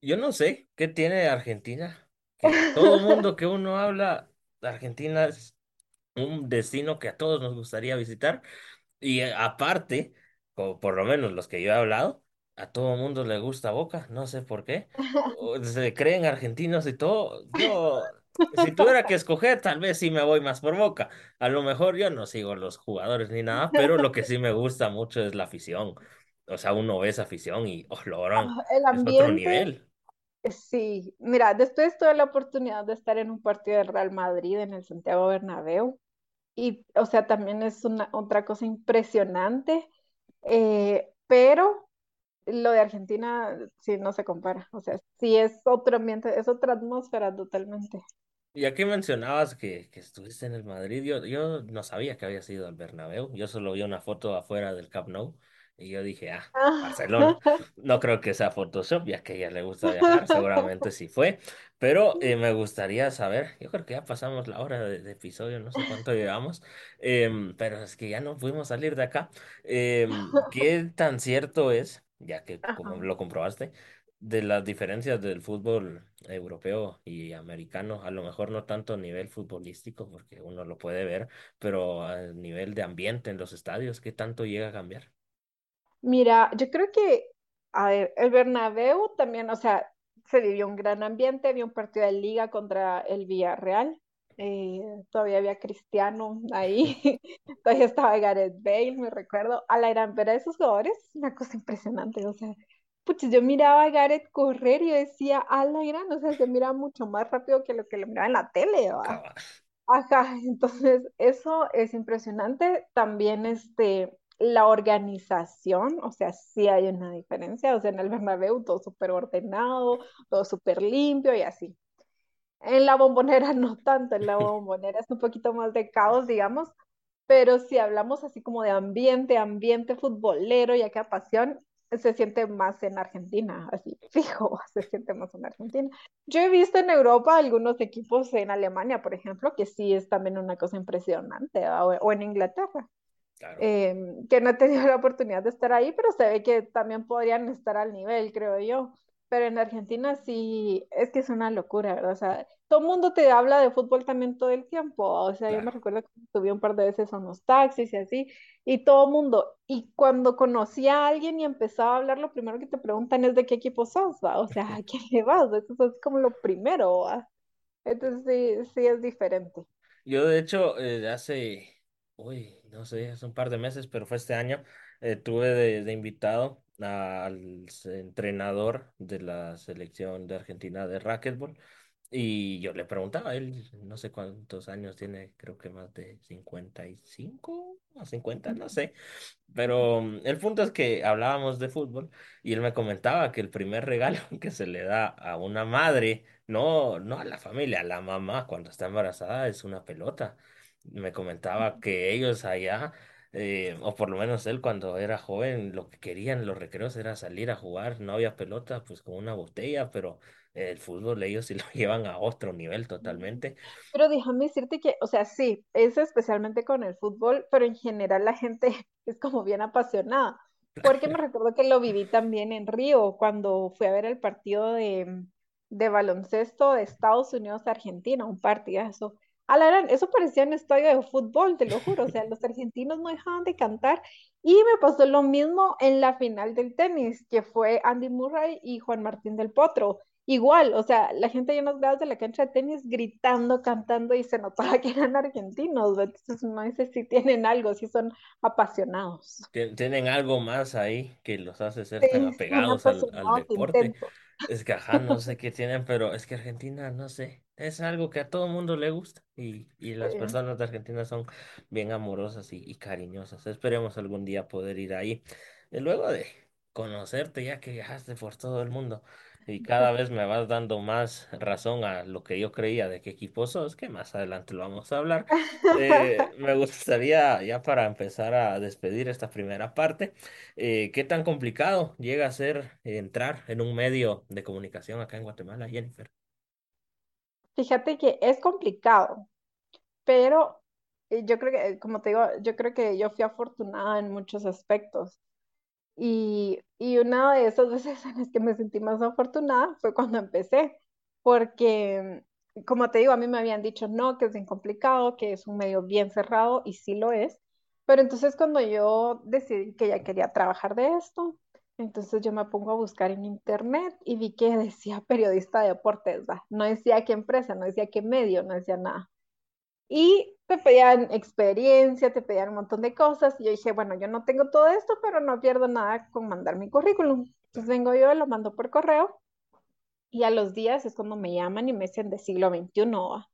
[SPEAKER 1] yo no sé qué tiene Argentina, que todo mundo que uno habla, Argentina es un destino que a todos nos gustaría visitar. Y eh, aparte, o por lo menos los que yo he hablado, a todo mundo le gusta Boca, no sé por qué. O Se creen argentinos y todo. Yo, si tuviera que escoger, tal vez sí me voy más por Boca. A lo mejor yo no sigo los jugadores ni nada, pero lo que sí me gusta mucho es la afición. O sea, uno ve esa afición y, oh, logran,
[SPEAKER 2] el
[SPEAKER 1] es otro nivel.
[SPEAKER 2] sí. Mira, después tuve la oportunidad de estar en un partido del Real Madrid en el Santiago Bernabéu. Y, o sea, también es una otra cosa impresionante. eh, pero lo de Argentina sí no se compara. O sea, sí es otro ambiente, es otra atmósfera totalmente.
[SPEAKER 1] Y aquí mencionabas que, que estuviste en el Madrid. Yo, yo no sabía que habías ido al Bernabéu. Yo solo vi una foto afuera del Camp Nou y yo dije, ah, Barcelona. No creo que sea Photoshop, ya que a ella le gusta viajar. Seguramente sí fue. Pero eh, me gustaría saber, yo creo que ya pasamos la hora de, de episodio, no sé cuánto llevamos, em, pero es que ya no pudimos salir de acá. Em, ¿qué tan cierto es, ya que como lo comprobaste? de las diferencias del fútbol europeo y americano, a lo mejor no tanto a nivel futbolístico, porque uno lo puede ver, pero a nivel de ambiente en los estadios, ¿qué tanto llega a cambiar?
[SPEAKER 2] Mira, yo creo que, a ver, el Bernabéu también, o sea, se vivió un gran ambiente, había un partido de liga contra el Villarreal, eh, todavía había Cristiano ahí, todavía estaba Gareth Bale, me recuerdo, a la gran ver a esos jugadores, una cosa impresionante, o sea, puches, yo miraba a Gareth correr y yo decía, a la gran, o sea, se mira mucho más rápido que lo que lo miraba en la tele.
[SPEAKER 1] Cabal.
[SPEAKER 2] Ajá, entonces eso es impresionante. También este, la organización, o sea, sí hay una diferencia. O sea, en el Bernabéu todo súper ordenado, todo súper limpio y así. En la Bombonera no tanto, en la Bombonera es un poquito más de caos, digamos, pero si hablamos así como de ambiente, ambiente futbolero y acá pasión, se siente más en Argentina, así fijo, se siente más en Argentina. Yo he visto en Europa algunos equipos en Alemania, por ejemplo, que sí es también una cosa impresionante, o, o en Inglaterra
[SPEAKER 1] Claro.
[SPEAKER 2] eh, que no he tenido la oportunidad de estar ahí, pero se ve que también podrían estar al nivel, creo yo. Pero en Argentina sí, es que es una locura, ¿verdad? O sea, todo el mundo te habla de fútbol también todo el tiempo. O sea, yo me recuerdo que subí un par de veces a unos taxis y así, y todo el mundo. Y cuando conocí a alguien y empezaba a hablar, lo primero que te preguntan es de qué equipo sos, ¿va? O sea, ¿a quién le vas? Eso es como lo primero, ¿va? Entonces sí, sí es diferente.
[SPEAKER 1] Yo, de hecho, eh, hace, uy, no sé, hace un par de meses, pero fue este año, eh, tuve de, de invitado al entrenador de la selección de Argentina de racquetball. Y yo le preguntaba, él no sé cuántos años tiene, creo que más de 55 o 50 no sé. Pero mm, el punto es que hablábamos de fútbol y él me comentaba que el primer regalo que se le da a una madre, no, no a la familia, a la mamá cuando está embarazada es una pelota. Me comentaba que ellos allá, eh, o por lo menos él cuando era joven, lo que querían en los recreos era salir a jugar, no había pelota, pues con una botella, pero el fútbol ellos sí lo llevan a otro nivel totalmente.
[SPEAKER 2] Pero déjame decirte que, o sea, sí, es especialmente con el fútbol, pero en general la gente es como bien apasionada, porque me recuerdo que lo viví también en Río, cuando fui a ver el partido de, de baloncesto de Estados Unidos a Argentina, un partidazo. A la gran, eso parecía un estadio de fútbol, te lo juro, o sea, los argentinos no dejaban de cantar y me pasó lo mismo en la final del tenis, que fue Andy Murray y Juan Martín del Potro. Igual, o sea, la gente en los grados de la cancha de tenis gritando, cantando y se notaba que eran argentinos, entonces no sé si tienen algo, si son apasionados.
[SPEAKER 1] Tienen algo más ahí que los hace ser
[SPEAKER 2] Sí,
[SPEAKER 1] apegados al, deporte.
[SPEAKER 2] intensos.
[SPEAKER 1] Es que, ajá, no sé qué tienen, pero es que Argentina, no sé, es algo que a todo mundo le gusta y, y las
[SPEAKER 2] Sí.
[SPEAKER 1] personas de Argentina son bien amorosas y, y cariñosas. Esperemos algún día poder ir ahí. Y luego de conocerte, ya que viajaste por todo el mundo y cada vez me vas dando más razón a lo que yo creía de qué equipo sos, que más adelante lo vamos a hablar. Eh, me gustaría, ya para empezar a despedir esta primera parte, eh, ¿qué tan complicado llega a ser entrar en un medio de comunicación acá en Guatemala, Jennifer?
[SPEAKER 2] Fíjate que es complicado, pero eh, yo creo que, como te digo, yo creo que yo fui afortunada en muchos aspectos. Y, y una de esas veces en las que me sentí más afortunada fue cuando empecé, porque, como te digo, a mí me habían dicho no, que es bien complicado, que es un medio bien cerrado, y sí lo es. Pero entonces cuando yo decidí que ya quería trabajar de esto, entonces yo me pongo a buscar en internet y vi que decía periodista de deportes. No decía qué empresa, no decía qué medio, no decía nada. Y te pedían experiencia, te pedían un montón de cosas. Y yo dije, bueno, yo no tengo todo esto, pero no pierdo nada con mandar mi currículum. Entonces vengo yo, lo mando por correo y a los días es cuando me llaman y me dicen de siglo XXI.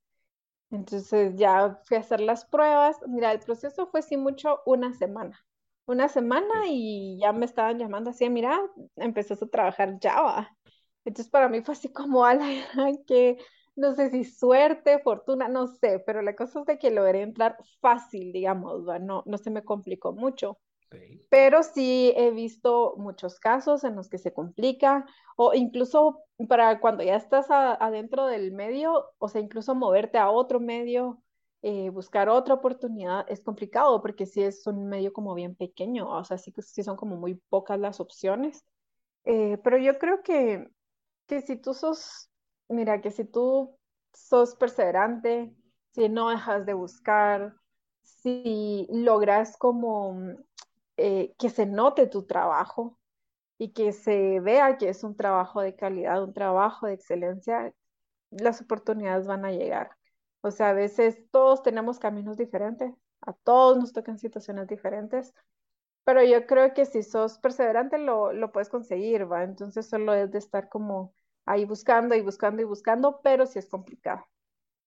[SPEAKER 2] Entonces ya fui a hacer las pruebas. Mira, el proceso fue sí mucho una semana. Una semana y ya me estaban llamando así, mira, empezás a trabajar Java. Entonces para mí fue así como, ala, que no sé si suerte, fortuna, no sé, pero la cosa es de que logré entrar fácil, digamos, ¿va? No, no se me complicó mucho. Pero sí he visto muchos casos en los que se complica, o incluso para cuando ya estás a- adentro del medio, o sea, incluso moverte a otro medio, eh, buscar otra oportunidad es complicado porque sí es un medio como bien pequeño, o sea, sí, sí son como muy pocas las opciones. Eh, pero yo creo que, que si tú sos, mira, que si tú sos perseverante, si no dejas de buscar, si logras como eh, que se note tu trabajo y que se vea que es un trabajo de calidad, un trabajo de excelencia, las oportunidades van a llegar. O sea, a veces todos tenemos caminos diferentes, a todos nos tocan situaciones diferentes, pero yo creo que si sos perseverante lo, lo puedes conseguir, ¿va? Entonces solo es de estar como ahí buscando y buscando y buscando, pero sí es complicado.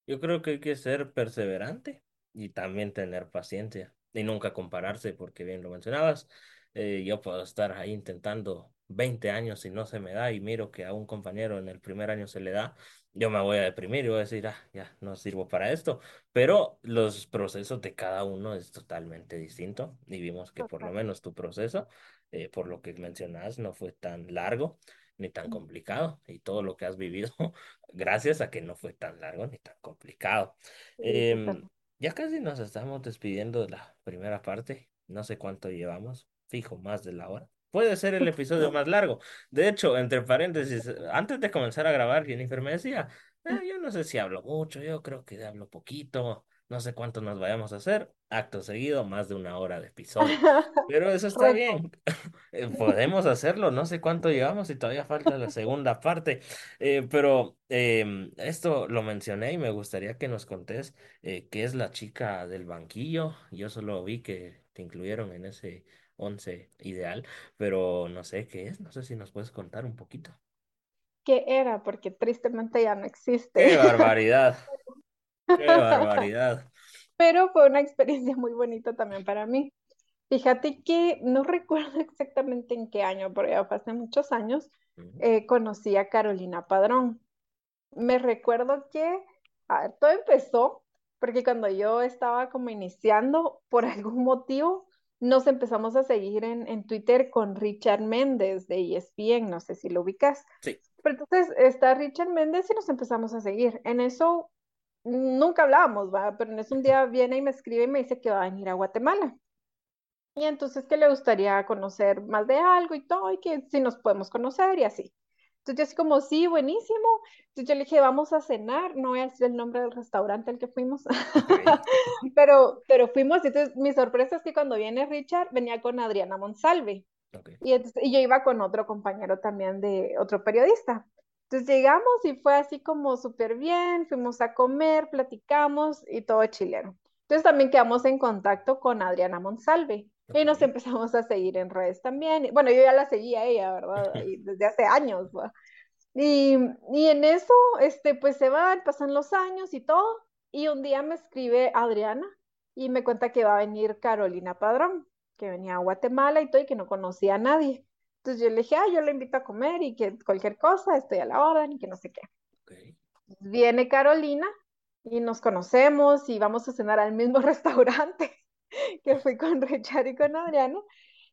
[SPEAKER 1] Yo creo que hay que ser perseverante y también tener paciencia y nunca compararse, porque bien lo mencionabas, eh, yo puedo estar ahí intentando 20 años y no se me da y miro que a un compañero en el primer año se le da, yo me voy a deprimir y voy a decir, ah, ya no sirvo para esto, pero los procesos de cada uno es totalmente distinto y vimos que por lo menos tu proceso, eh, por lo que mencionas, no fue tan largo ni tan complicado y todo lo que has vivido gracias a que no fue tan largo ni tan complicado. Em, ya casi nos estamos despidiendo de la primera parte. No sé cuánto llevamos, fijo, más de la hora. Puede ser el episodio más largo. De hecho, entre paréntesis, antes de comenzar a grabar, Jennifer me decía, "Eh, yo no sé si hablo mucho, yo creo que hablo poquito, no sé cuánto nos vayamos a hacer. Acto seguido, más de una hora de episodio. Pero eso está bien. Eh, Podemos hacerlo, no sé cuánto llevamos y todavía falta la segunda parte, Eh, pero em, esto lo mencioné y me gustaría que nos contés eh, qué es la chica del banquillo. Yo solo vi que te incluyeron en ese once ideal, pero no sé qué es, no sé si nos puedes contar un poquito.
[SPEAKER 2] ¿Qué era? Porque tristemente ya no existe.
[SPEAKER 1] ¡Qué barbaridad! ¡Qué barbaridad!
[SPEAKER 2] Pero fue una experiencia muy bonita también para mí. Fíjate que no recuerdo exactamente en qué año, pero ya fue hace muchos años, eh, conocí a Carolina Padrón. Me recuerdo que a ver, todo empezó porque cuando yo estaba como iniciando, por algún motivo, nos empezamos a seguir en, en Twitter con Richard Méndez de ESPN, no sé si lo ubicas.
[SPEAKER 1] Sí.
[SPEAKER 2] Pero entonces está Richard Méndez y nos empezamos a seguir. En eso nunca hablábamos, ¿va? Pero en eso un día viene y me escribe y me dice que va a venir a Guatemala. Y entonces que le gustaría conocer más de algo y todo, y que si nos podemos conocer y así. Entonces yo así como, sí, buenísimo. Entonces yo le dije, vamos a cenar, no voy a decir el nombre del restaurante al que fuimos, pero, pero fuimos, y entonces mi sorpresa es que cuando viene Richard, venía con Adriana Monsalve. Y, entonces- y yo iba con otro compañero también de otro periodista. Entonces llegamos y fue así como súper bien, fuimos a comer, platicamos y todo chileno. Entonces también quedamos en contacto con Adriana Monsalve y nos empezamos a seguir en redes también. Bueno, yo ya la seguía a ella, ¿verdad? Y desde hace años. Y, y en eso, este, pues se van, pasan los años y todo. Y un día me escribe Adriana y me cuenta que va a venir Carolina Padrón, que venía a Guatemala y todo y que no conocía a nadie. Entonces yo le dije, ah, yo le invito a comer y que cualquier cosa, estoy a la orden y que no sé qué. Viene Carolina y nos conocemos y vamos a cenar al mismo restaurante que fui con Richard y con Adriana.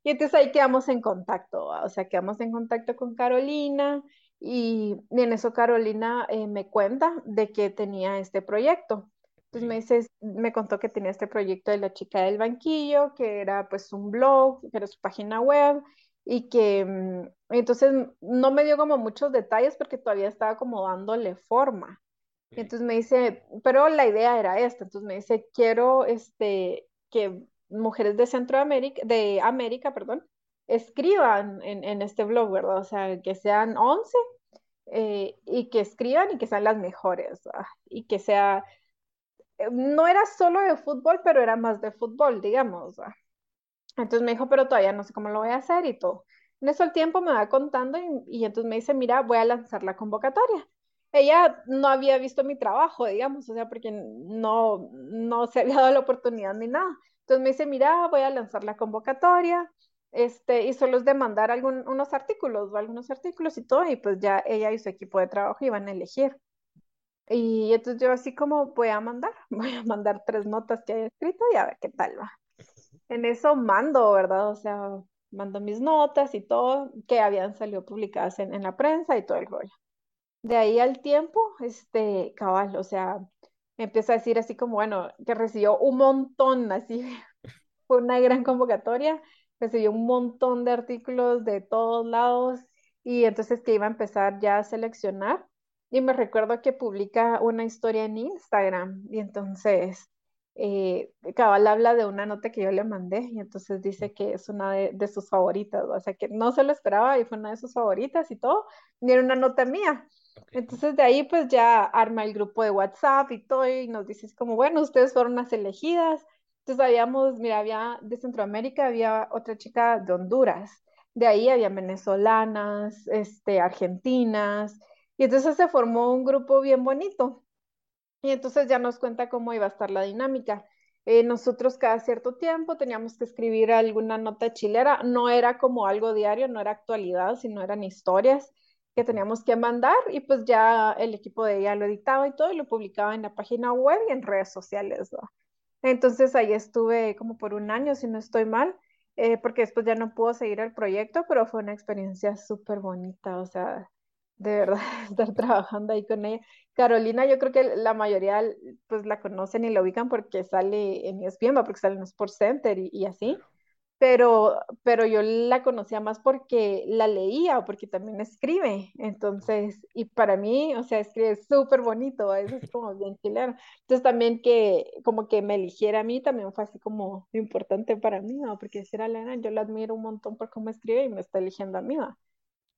[SPEAKER 2] Y entonces ahí quedamos en contacto, o sea, quedamos en contacto con Carolina y, en eso Carolina eh, me cuenta de que tenía este proyecto. Entonces me dice, me contó que tenía este proyecto de la chica del banquillo, que era pues un blog, que era su página web y que mm, entonces no me dio como muchos detalles porque todavía estaba como dándole forma. Entonces me dice, pero la idea era esta, entonces me dice, quiero este, que mujeres de Centroamérica, de América, perdón, escriban en, este blog, ¿verdad? O sea, que sean 11 eh, y que escriban y que sean las mejores. Y que sea, eh, no era solo de fútbol, pero era más de fútbol, digamos, ¿verdad? Entonces me dijo, pero todavía no sé cómo lo voy a hacer y todo. En eso el tiempo me va contando y, y entonces me dice, mira, voy a lanzar la convocatoria. Ella no había visto mi trabajo, digamos, o sea, porque no, no se había dado la oportunidad ni nada. Entonces me dice, mira, voy a lanzar la convocatoria, este, y solo es de mandar algún, unos artículos o algunos artículos y todo, y pues ya ella y su equipo de trabajo iban a elegir. Y entonces yo así como voy a mandar, voy a mandar tres notas que he escrito y a ver qué tal va. En eso mando, ¿verdad? O sea, mando mis notas y todo, que habían salido publicadas en, en la prensa y todo el rollo. De ahí al tiempo, este, cabal, o sea, empieza a decir así como, bueno, que recibió un montón, así, fue una gran convocatoria, recibió un montón de artículos de todos lados y entonces que iba a empezar ya a seleccionar. Y me recuerdo que publica una historia en Instagram y entonces eh, cabal habla de una nota que yo le mandé y entonces dice que es una de, sus favoritas, o sea que no se lo esperaba y fue una de sus favoritas y todo, y era una nota mía.
[SPEAKER 1] Ok,
[SPEAKER 2] Entonces de ahí pues ya arma el grupo de WhatsApp y todo y nos dices como, bueno, ustedes fueron las elegidas. Entonces habíamos, mira, había de Centroamérica, había otra chica de Honduras, de ahí había venezolanas, este, argentinas, y entonces se formó un grupo bien bonito. Y entonces ya nos cuenta cómo iba a estar la dinámica. Eh, nosotros cada cierto tiempo teníamos que escribir alguna nota chilera, no era como algo diario, no era actualidad, sino eran historias que teníamos que mandar y pues ya el equipo de ella lo editaba y todo y lo publicaba en la página web y en redes sociales. Entonces ahí estuve como por un año, si no estoy mal, eh, porque después ya no puedo seguir el proyecto, pero fue una experiencia súper bonita, o sea, de verdad, estar trabajando ahí con ella. Carolina, yo creo que la mayoría pues la conocen y la ubican porque sale en ESPN, porque sale en Sports Center y, y así. Pero, pero yo la conocía más porque la leía o porque también escribe. Entonces, y para mí, o sea, escribe súper bonito, es así como bien chileno. Entonces también que como que me eligiera a mí también fue así como importante para mí, ¿no? Porque si era Lena, yo la admiro un montón por cómo escribe y me está eligiendo a mí, ¿no?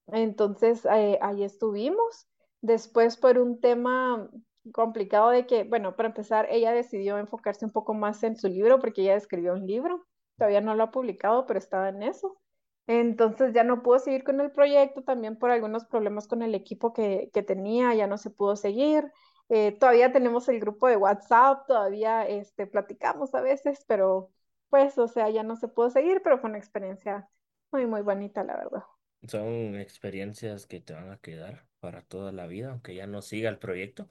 [SPEAKER 2] Entonces, eh, ahí estuvimos. Después, por un tema complicado de que, bueno, para empezar, ella decidió enfocarse un poco más en su libro porque ella escribió un libro. Todavía no lo ha publicado, pero estaba en eso. Entonces ya no pudo seguir con el proyecto, también por algunos problemas con el equipo que, que tenía, ya no se pudo seguir. Eh, todavía tenemos el grupo de WhatsApp, todavía este, platicamos a veces, pero pues, o sea, ya no se pudo seguir, pero fue una experiencia muy, muy bonita, la verdad.
[SPEAKER 1] Son experiencias que te van a quedar para toda la vida, aunque ya no siga el proyecto,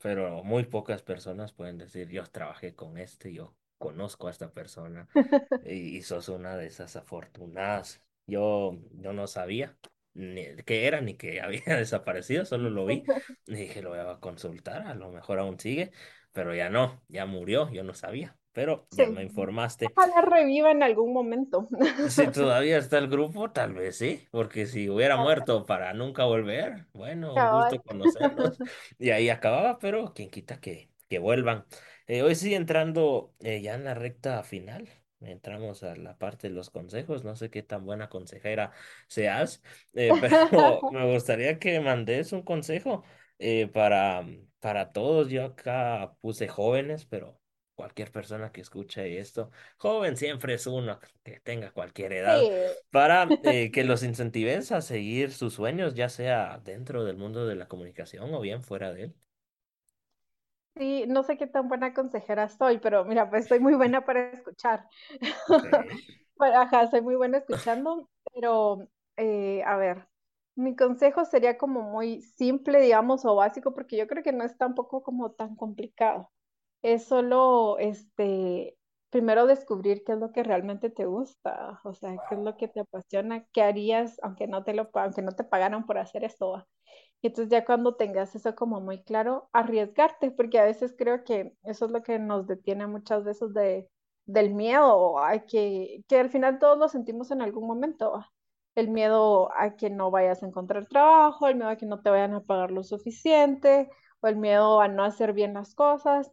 [SPEAKER 1] pero muy pocas personas pueden decir, yo trabajé con este, yo conozco a esta persona y, y sos una de esas afortunadas. Yo, yo no sabía. ni qué era ni que había desaparecido, solo lo vi y dije, lo voy a consultar, a lo mejor aún sigue, pero ya no, ya murió, yo no sabía, pero ya me informaste.
[SPEAKER 2] ojalá reviva en algún momento.
[SPEAKER 1] Si todavía está el grupo, tal vez sí, porque si hubiera muerto para nunca volver, bueno, un gusto conocerlos. Y ahí acababa, pero quien quita que, que vuelvan. Eh, hoy sí, entrando eh, ya en la recta final, entramos a la parte de los consejos. No sé qué tan buena consejera seas, eh, pero me gustaría que mandes un consejo eh, para, para todos. Yo acá puse jóvenes, pero cualquier persona que escuche esto. Joven siempre es uno que tenga cualquier edad,
[SPEAKER 2] Sí,
[SPEAKER 1] para eh, que los incentives a seguir sus sueños, ya sea dentro del mundo de la comunicación o bien fuera de él.
[SPEAKER 2] Sí, no sé qué tan buena consejera soy, pero mira, pues soy muy buena para escuchar. Bueno, Ajá, soy muy buena escuchando, pero eh, a ver, mi consejo sería como muy simple, digamos, o básico, porque yo creo que no es tampoco como tan complicado. Es solo, este, primero descubrir qué es lo que realmente te gusta, o sea, qué es lo que te apasiona, qué harías aunque no te lo, aunque no te pagaran por hacer esto. Y entonces ya cuando tengas eso como muy claro, arriesgarte, porque a veces creo que eso es lo que nos detiene muchas veces de, del miedo, a que, que al final todos lo sentimos en algún momento. El miedo a que no vayas a encontrar trabajo, el miedo a que no te vayan a pagar lo suficiente, o el miedo a no hacer bien las cosas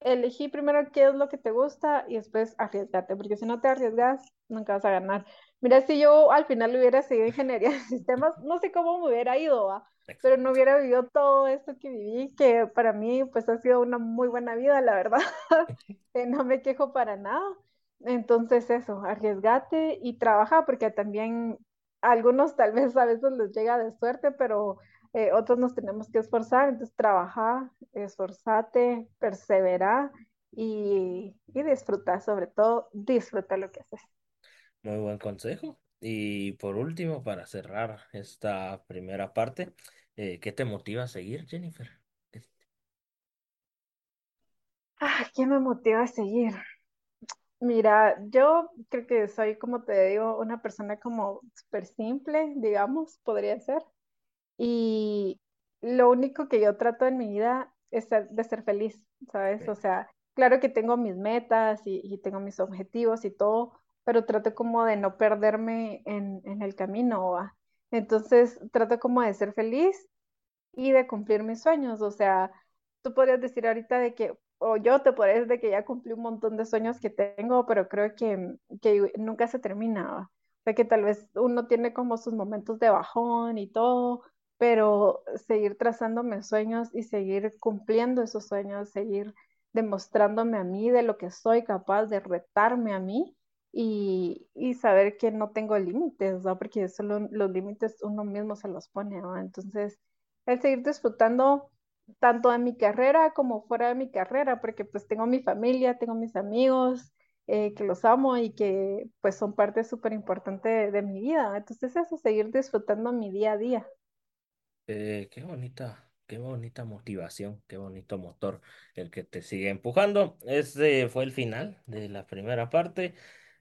[SPEAKER 2] elegí primero qué es lo que te gusta y después arriesgate, porque si no te arriesgas, nunca vas a ganar. Mira, si yo al final hubiera seguido ingeniería de sistemas, no sé cómo me hubiera ido, ¿va? Pero no hubiera vivido todo esto que viví, que para mí pues ha sido una muy buena vida, la verdad. Eh, no me quejo para nada. Entonces eso, arriesgate y trabaja, porque también a algunos tal vez a veces les llega de suerte, pero eh, otros nos tenemos que esforzar, entonces trabaja, esforzate, persevera y, y disfruta, sobre todo disfruta lo que haces.
[SPEAKER 1] Muy buen consejo. Y por último, para cerrar esta primera parte, eh, ¿qué te motiva a seguir, Jennifer?
[SPEAKER 2] Ah, ¿qué me motiva a seguir? Mira, yo creo que soy, como te digo, una persona como súper simple, digamos, podría ser. Y lo único que yo trato en mi vida es ser- de ser feliz, ¿sabes? O sea, claro que tengo mis metas y, y tengo mis objetivos y todo, pero trato como de no perderme en, en el camino, ¿va? Entonces, trato como de ser feliz y de cumplir mis sueños. O sea, tú podrías decir ahorita de que, o yo te podría decir de que ya cumplí un montón de sueños que tengo, pero creo que, que nunca se terminaba. O sea, que tal vez uno tiene como sus momentos de bajón y todo, pero seguir trazándome sueños y seguir cumpliendo esos sueños, seguir demostrándome a mí de lo que soy capaz de retarme a mí. Y, y saber que no tengo límites, ¿no? Porque solo los límites uno mismo se los pone, ¿no? Entonces, el seguir disfrutando tanto de mi carrera como fuera de mi carrera, porque pues tengo mi familia, tengo mis amigos, eh, que los amo y que pues son parte súper importante de, de mi vida. Entonces eso, seguir disfrutando mi día a día.
[SPEAKER 1] Eh, qué bonita, qué bonita motivación, qué bonito motor el que te sigue empujando. Este fue el final de la primera parte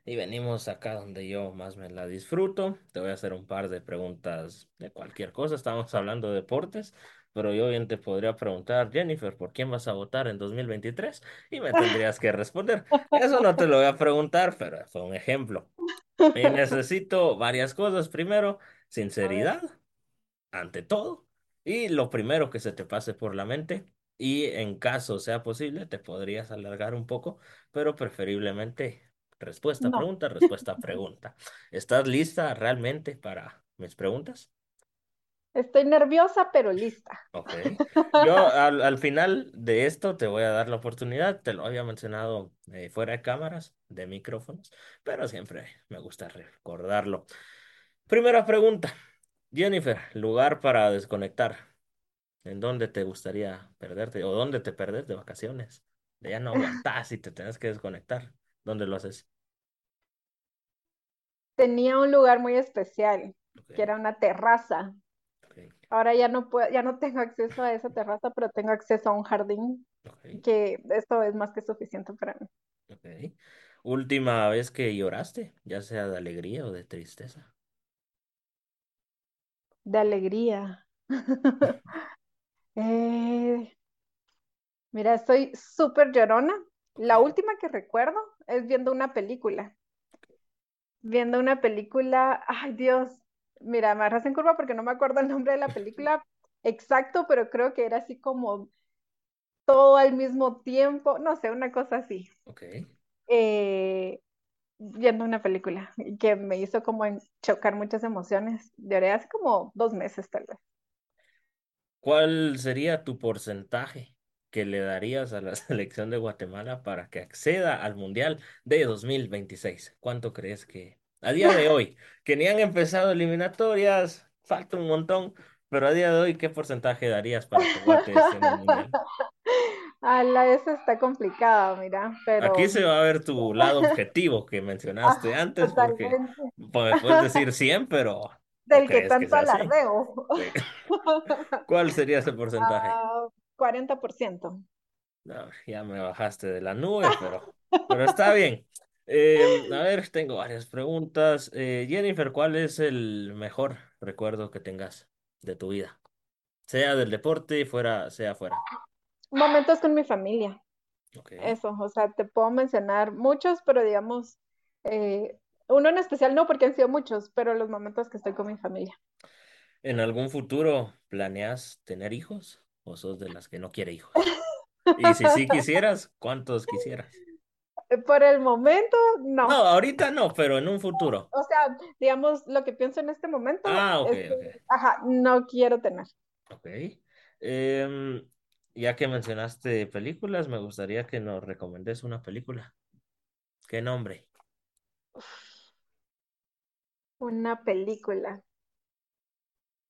[SPEAKER 1] y venimos acá donde yo más me la disfruto. Te voy a hacer un par de preguntas de cualquier cosa. Estamos hablando de deportes, pero yo bien te podría preguntar, Jennifer, ¿por quién vas a votar en 2023? Y me tendrías que responder. Eso no te lo voy a preguntar, pero fue un ejemplo. Y necesito varias cosas. Primero, sinceridad ante todo y lo primero que se te pase por la mente y en caso sea posible te podrías alargar un poco, pero preferiblemente respuesta
[SPEAKER 2] no,
[SPEAKER 1] pregunta, respuesta pregunta. ¿Estás lista realmente para mis preguntas?
[SPEAKER 2] estoy nerviosa pero lista.
[SPEAKER 1] Ok. Yo al, al final de esto te voy a dar la oportunidad, te lo había mencionado eh, fuera de cámaras, de micrófonos, pero siempre me gusta recordarlo. Primera pregunta, Jennifer, lugar para desconectar. ¿En dónde te gustaría perderte? ¿O dónde te perdés de vacaciones? De ya no aguantás y te tenés que desconectar. ¿Dónde lo haces?
[SPEAKER 2] Tenía un lugar muy especial, que era una terraza. Ahora ya no puedo, ya no tengo acceso a esa terraza, pero tengo acceso a un jardín, que esto es más que suficiente para mí.
[SPEAKER 1] Última vez que lloraste, ya sea de alegría o de tristeza.
[SPEAKER 2] de alegría. Eh, mira, soy súper llorona. La última que recuerdo es viendo una película. Viendo una película, ay Dios, mira, me en curva porque no me acuerdo el nombre de la película exacto, pero creo que era así como todo al mismo tiempo, no sé, una cosa así.
[SPEAKER 1] ok.
[SPEAKER 2] Eh, viendo una película y que me hizo como en- chocar muchas emociones. Lloré hace como dos meses tal vez.
[SPEAKER 1] ¿Cuál sería tu porcentaje que le darías a la selección de Guatemala para que acceda al Mundial de 2026? ¿Cuánto crees que a día de hoy, que ni han empezado eliminatorias, falta un montón, pero a día de hoy, ¿qué porcentaje darías para que Guate esté en el Mundial?
[SPEAKER 2] A la esa está complicada, mira,
[SPEAKER 1] Aquí
[SPEAKER 2] pero
[SPEAKER 1] se va a ver tu lado objetivo que mencionaste
[SPEAKER 2] ah,
[SPEAKER 1] antes, porque pues, puedes decir 100, pero
[SPEAKER 2] del que
[SPEAKER 1] que
[SPEAKER 2] tanto
[SPEAKER 1] así.
[SPEAKER 2] alardeo.
[SPEAKER 1] Sí. ¿Cuál sería ese porcentaje?
[SPEAKER 2] Ah, 40%.
[SPEAKER 1] No, ya me bajaste de la nube, pero, pero está bien. Eh, a ver, tengo varias preguntas. Eh, Jennifer, ¿cuál es el mejor recuerdo que tengas de tu vida? Sea del deporte, fuera, sea fuera.
[SPEAKER 2] Momentos con mi familia, eso, o sea, te puedo mencionar muchos, pero digamos, eh, uno en especial no, porque han sido muchos, pero los momentos que estoy con mi familia.
[SPEAKER 1] ¿En algún futuro planeas tener hijos o sos de las que no quiere hijos? Y si sí quisieras, ¿cuántos quisieras?
[SPEAKER 2] Por el momento,
[SPEAKER 1] No,
[SPEAKER 2] no.
[SPEAKER 1] ahorita no, pero en un futuro.
[SPEAKER 2] O sea, digamos, lo que pienso en este momento
[SPEAKER 1] Ah, ok,
[SPEAKER 2] es que, ajá, no quiero tener.
[SPEAKER 1] Ok. Em, ya que mencionaste películas, me gustaría que nos recomendes una película. ¿Qué nombre?
[SPEAKER 2] Una película.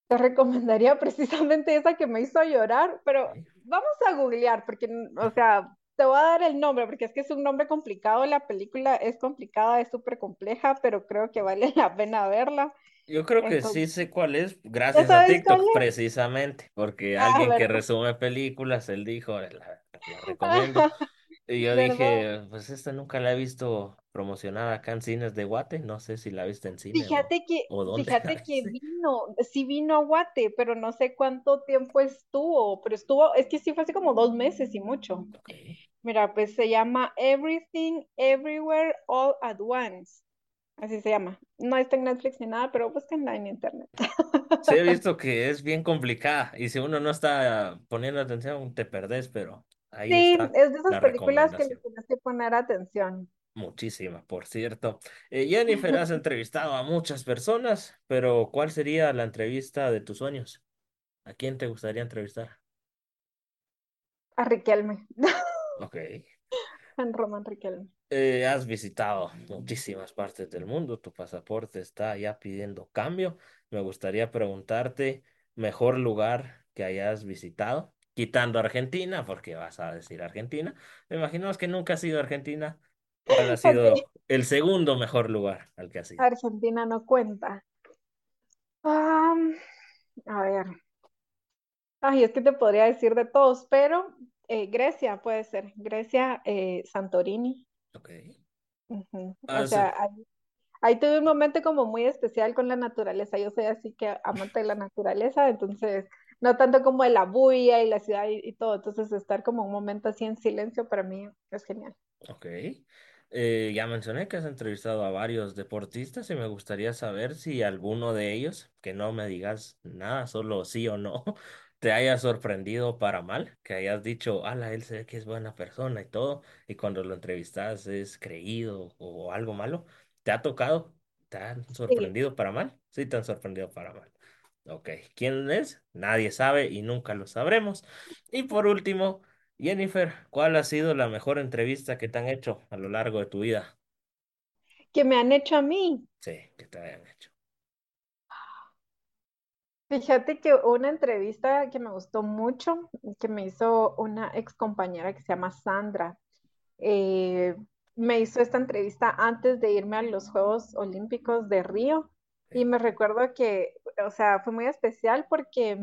[SPEAKER 2] Te recomendaría precisamente esa que me hizo llorar, pero vamos a googlear, porque, o sea, te voy a dar el nombre, porque es que es un nombre complicado. La película es complicada, es súper compleja, pero creo que vale la pena verla.
[SPEAKER 1] Yo creo que sí sé cuál es,
[SPEAKER 2] ¿ya
[SPEAKER 1] gracias a TikTok, precisamente, porque
[SPEAKER 2] Ah,
[SPEAKER 1] alguien que resume películas, él dijo, la, la recomiendo. Y yo
[SPEAKER 2] ¿Verdad?
[SPEAKER 1] dije, pues esta nunca la he visto promocionada acá en cines de Guate, no sé si la viste en cine o,
[SPEAKER 2] Fíjate que,
[SPEAKER 1] o dónde la
[SPEAKER 2] fíjate que
[SPEAKER 1] viste.
[SPEAKER 2] vino, sí vino a Guate, pero no sé cuánto tiempo estuvo, pero estuvo, es que sí fue hace como dos meses y mucho. Mira, pues se llama Everything, Everywhere, All at Once. Así se llama. No está en Netflix ni nada, pero búsquenla en internet.
[SPEAKER 1] Sí, he visto que es bien complicada y si uno no está poniendo atención, te perdés, pero ahí
[SPEAKER 2] Sí,
[SPEAKER 1] está
[SPEAKER 2] es de esas
[SPEAKER 1] la
[SPEAKER 2] películas que le tienes que poner atención.
[SPEAKER 1] Muchísima, por cierto. Eh, Jennifer, has entrevistado a muchas personas, pero ¿cuál sería la entrevista de tus sueños? ¿A quién te gustaría entrevistar?
[SPEAKER 2] A Riquelme,
[SPEAKER 1] Ok.
[SPEAKER 2] Juan Román Riquelme.
[SPEAKER 1] Eh, has visitado muchísimas partes del mundo, tu pasaporte está ya pidiendo cambio. Me gustaría preguntarte, mejor lugar que hayas visitado, quitando Argentina, porque vas a decir Argentina. Me imagino que nunca has ido a Argentina. ¿Cuál ha sido el segundo mejor lugar al que has ido?
[SPEAKER 2] Argentina no cuenta. Ah, a ver, ay, es que te podría decir de todos, pero eh, Grecia puede ser. Grecia, eh, Santorini.
[SPEAKER 1] Ok.
[SPEAKER 2] Ujú. O sea, ahí, ahí tuve un momento como muy especial con la naturaleza. Yo soy así que amante de la naturaleza, entonces no tanto como de la bulla y la ciudad y, y todo. Entonces estar como un momento así en silencio para mí es genial.
[SPEAKER 1] Ok. Eh, ya mencioné que has entrevistado a varios deportistas y me gustaría saber si alguno de ellos, que no me digas nada, solo sí o no, te haya sorprendido para mal, que hayas dicho, ala, él se ve que es buena persona y todo, y cuando lo entrevistas es creído o algo malo. ¿Te ha tocado? ¿Te han
[SPEAKER 2] Sí,
[SPEAKER 1] sorprendido para mal? Sí, te han sorprendido para mal. Ok. ¿Quién es? Nadie sabe y nunca lo sabremos. Y por último... Jennifer, ¿cuál ha sido la mejor entrevista que te han hecho a lo largo de tu vida?
[SPEAKER 2] que me han hecho a mí.
[SPEAKER 1] Sí, que te hayan hecho.
[SPEAKER 2] Fíjate que una entrevista que me gustó mucho, que me hizo una ex compañera que se llama Sandra. Eh, me hizo esta entrevista antes de irme a los Juegos Olímpicos de Río y me recuerdo que, o sea, fue muy especial porque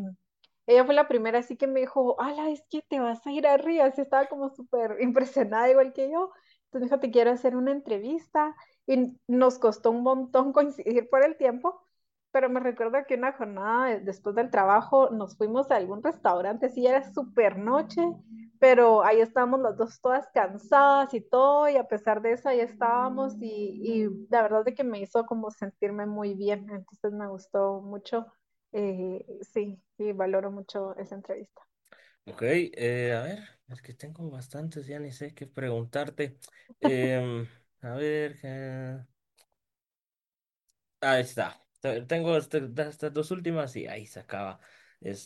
[SPEAKER 2] ella fue la primera así que me dijo, ala, es que te vas a ir a Río, así estaba como súper impresionada igual que yo. Entonces me dijo, te quiero hacer una entrevista y nos costó un montón coincidir por el tiempo, pero me recuerdo que una jornada de- después del trabajo nos fuimos a algún restaurante, sí, era súper noche, pero ahí estábamos las dos todas cansadas y todo, y a pesar de eso ahí estábamos y, y la verdad de que me hizo como sentirme muy bien, entonces me gustó mucho, eh, sí, y valoro mucho esa entrevista.
[SPEAKER 1] Ok, eh, a ver, es que tengo bastantes, ya ni sé qué preguntarte. Em, a ver, eh, ahí está. Te- Tengo este- estas dos últimas y ahí se acaba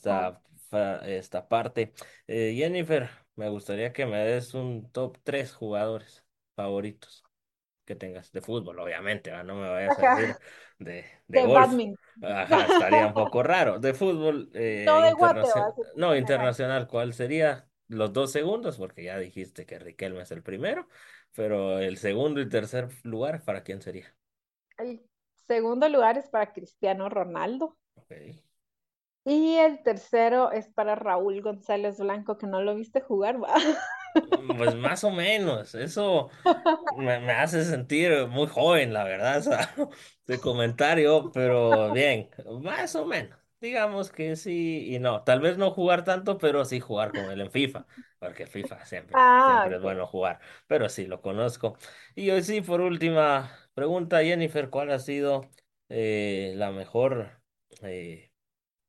[SPEAKER 2] Ah,
[SPEAKER 1] esta, fa- esta parte. Eh, Jennifer, me gustaría que me des un top 3 jugadores favoritos. que tengas de fútbol, obviamente, ¿va? No me vayas a decir de, de
[SPEAKER 2] de
[SPEAKER 1] golf.
[SPEAKER 2] badminton.
[SPEAKER 1] Ajá, estaría un poco raro. De fútbol
[SPEAKER 2] No
[SPEAKER 1] eh,
[SPEAKER 2] de guate, va
[SPEAKER 1] internacional, no, internacional, ¿cuál sería? Los dos segundos, porque ya dijiste que Riquelme es el primero, pero el segundo y tercer lugar, ¿para quién sería?
[SPEAKER 2] Segundo lugar es para Cristiano Ronaldo. Y el tercero es para Raúl González Blanco, que no lo viste jugar, va.
[SPEAKER 1] Pues más o menos, eso me, me hace sentir muy joven, la verdad, o sea, de comentario, pero bien, más o menos. Digamos que sí y no. Tal vez no jugar tanto, pero sí jugar con él en FIFA, porque FIFA siempre,
[SPEAKER 2] Ah,
[SPEAKER 1] siempre es
[SPEAKER 2] ok.
[SPEAKER 1] bueno jugar, pero sí lo conozco. Y hoy sí, por última pregunta, Jennifer, ¿cuál ha sido eh, la mejor eh,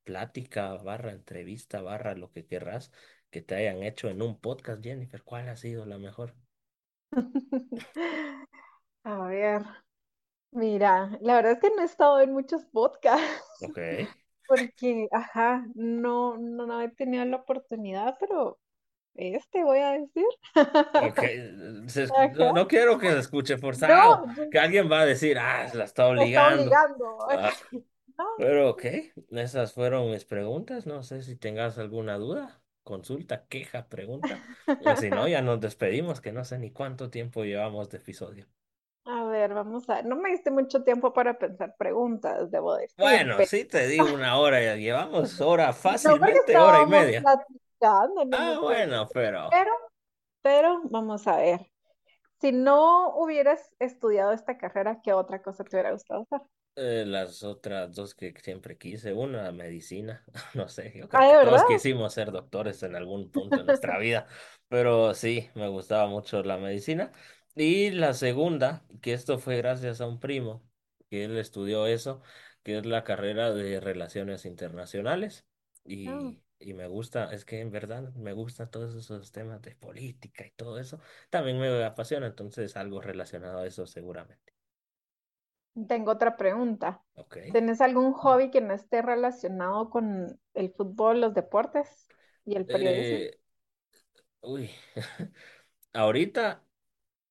[SPEAKER 1] plática, barra entrevista, barra lo que querrás que te hayan hecho en un podcast, Jennifer? ¿Cuál ha sido la mejor?
[SPEAKER 2] A ver, mira, la verdad es que no he estado en muchos podcasts
[SPEAKER 1] Ok,
[SPEAKER 2] porque, ajá, no, no, no he tenido la oportunidad, pero este voy a decir.
[SPEAKER 1] Se no, quiero que se escuche forzado,
[SPEAKER 2] No,
[SPEAKER 1] que alguien va a decir, ah, se la está obligando.
[SPEAKER 2] obligando.
[SPEAKER 1] Ah,
[SPEAKER 2] No,
[SPEAKER 1] pero ok, esas fueron mis preguntas. No sé si tengas alguna duda, consulta, queja, pregunta. O si no, ya nos despedimos, que no sé ni cuánto tiempo llevamos de episodio.
[SPEAKER 2] A ver, vamos a... No me diste mucho tiempo para pensar preguntas, debo decir,
[SPEAKER 1] Bueno,
[SPEAKER 2] pero...
[SPEAKER 1] sí te di una hora, ya llevamos hora
[SPEAKER 2] No,
[SPEAKER 1] fácilmente, hora y media.
[SPEAKER 2] platicando, no
[SPEAKER 1] Ah, bueno, pero
[SPEAKER 2] Pero, pero, vamos a ver. Si no hubieras estudiado esta carrera, ¿qué otra cosa te hubiera gustado hacer?
[SPEAKER 1] eh, las otras dos que siempre quise, una medicina, no sé, yo creo
[SPEAKER 2] Ah,
[SPEAKER 1] que
[SPEAKER 2] ¿de
[SPEAKER 1] todos quisimos ser doctores en algún punto de nuestra vida, pero sí, me gustaba mucho la medicina. Y la segunda, que esto fue gracias a un primo, que él estudió eso, que es la carrera de relaciones internacionales.
[SPEAKER 2] Ah,
[SPEAKER 1] Y, y me gusta, es que en verdad me gustan todos esos temas de política y todo eso. También me apasiona, entonces algo relacionado a eso seguramente.
[SPEAKER 2] tengo otra pregunta.
[SPEAKER 1] Ok.
[SPEAKER 2] ¿Tenés algún hobby que no esté relacionado con el fútbol, los deportes y el periodismo?
[SPEAKER 1] Eh, uy, ahorita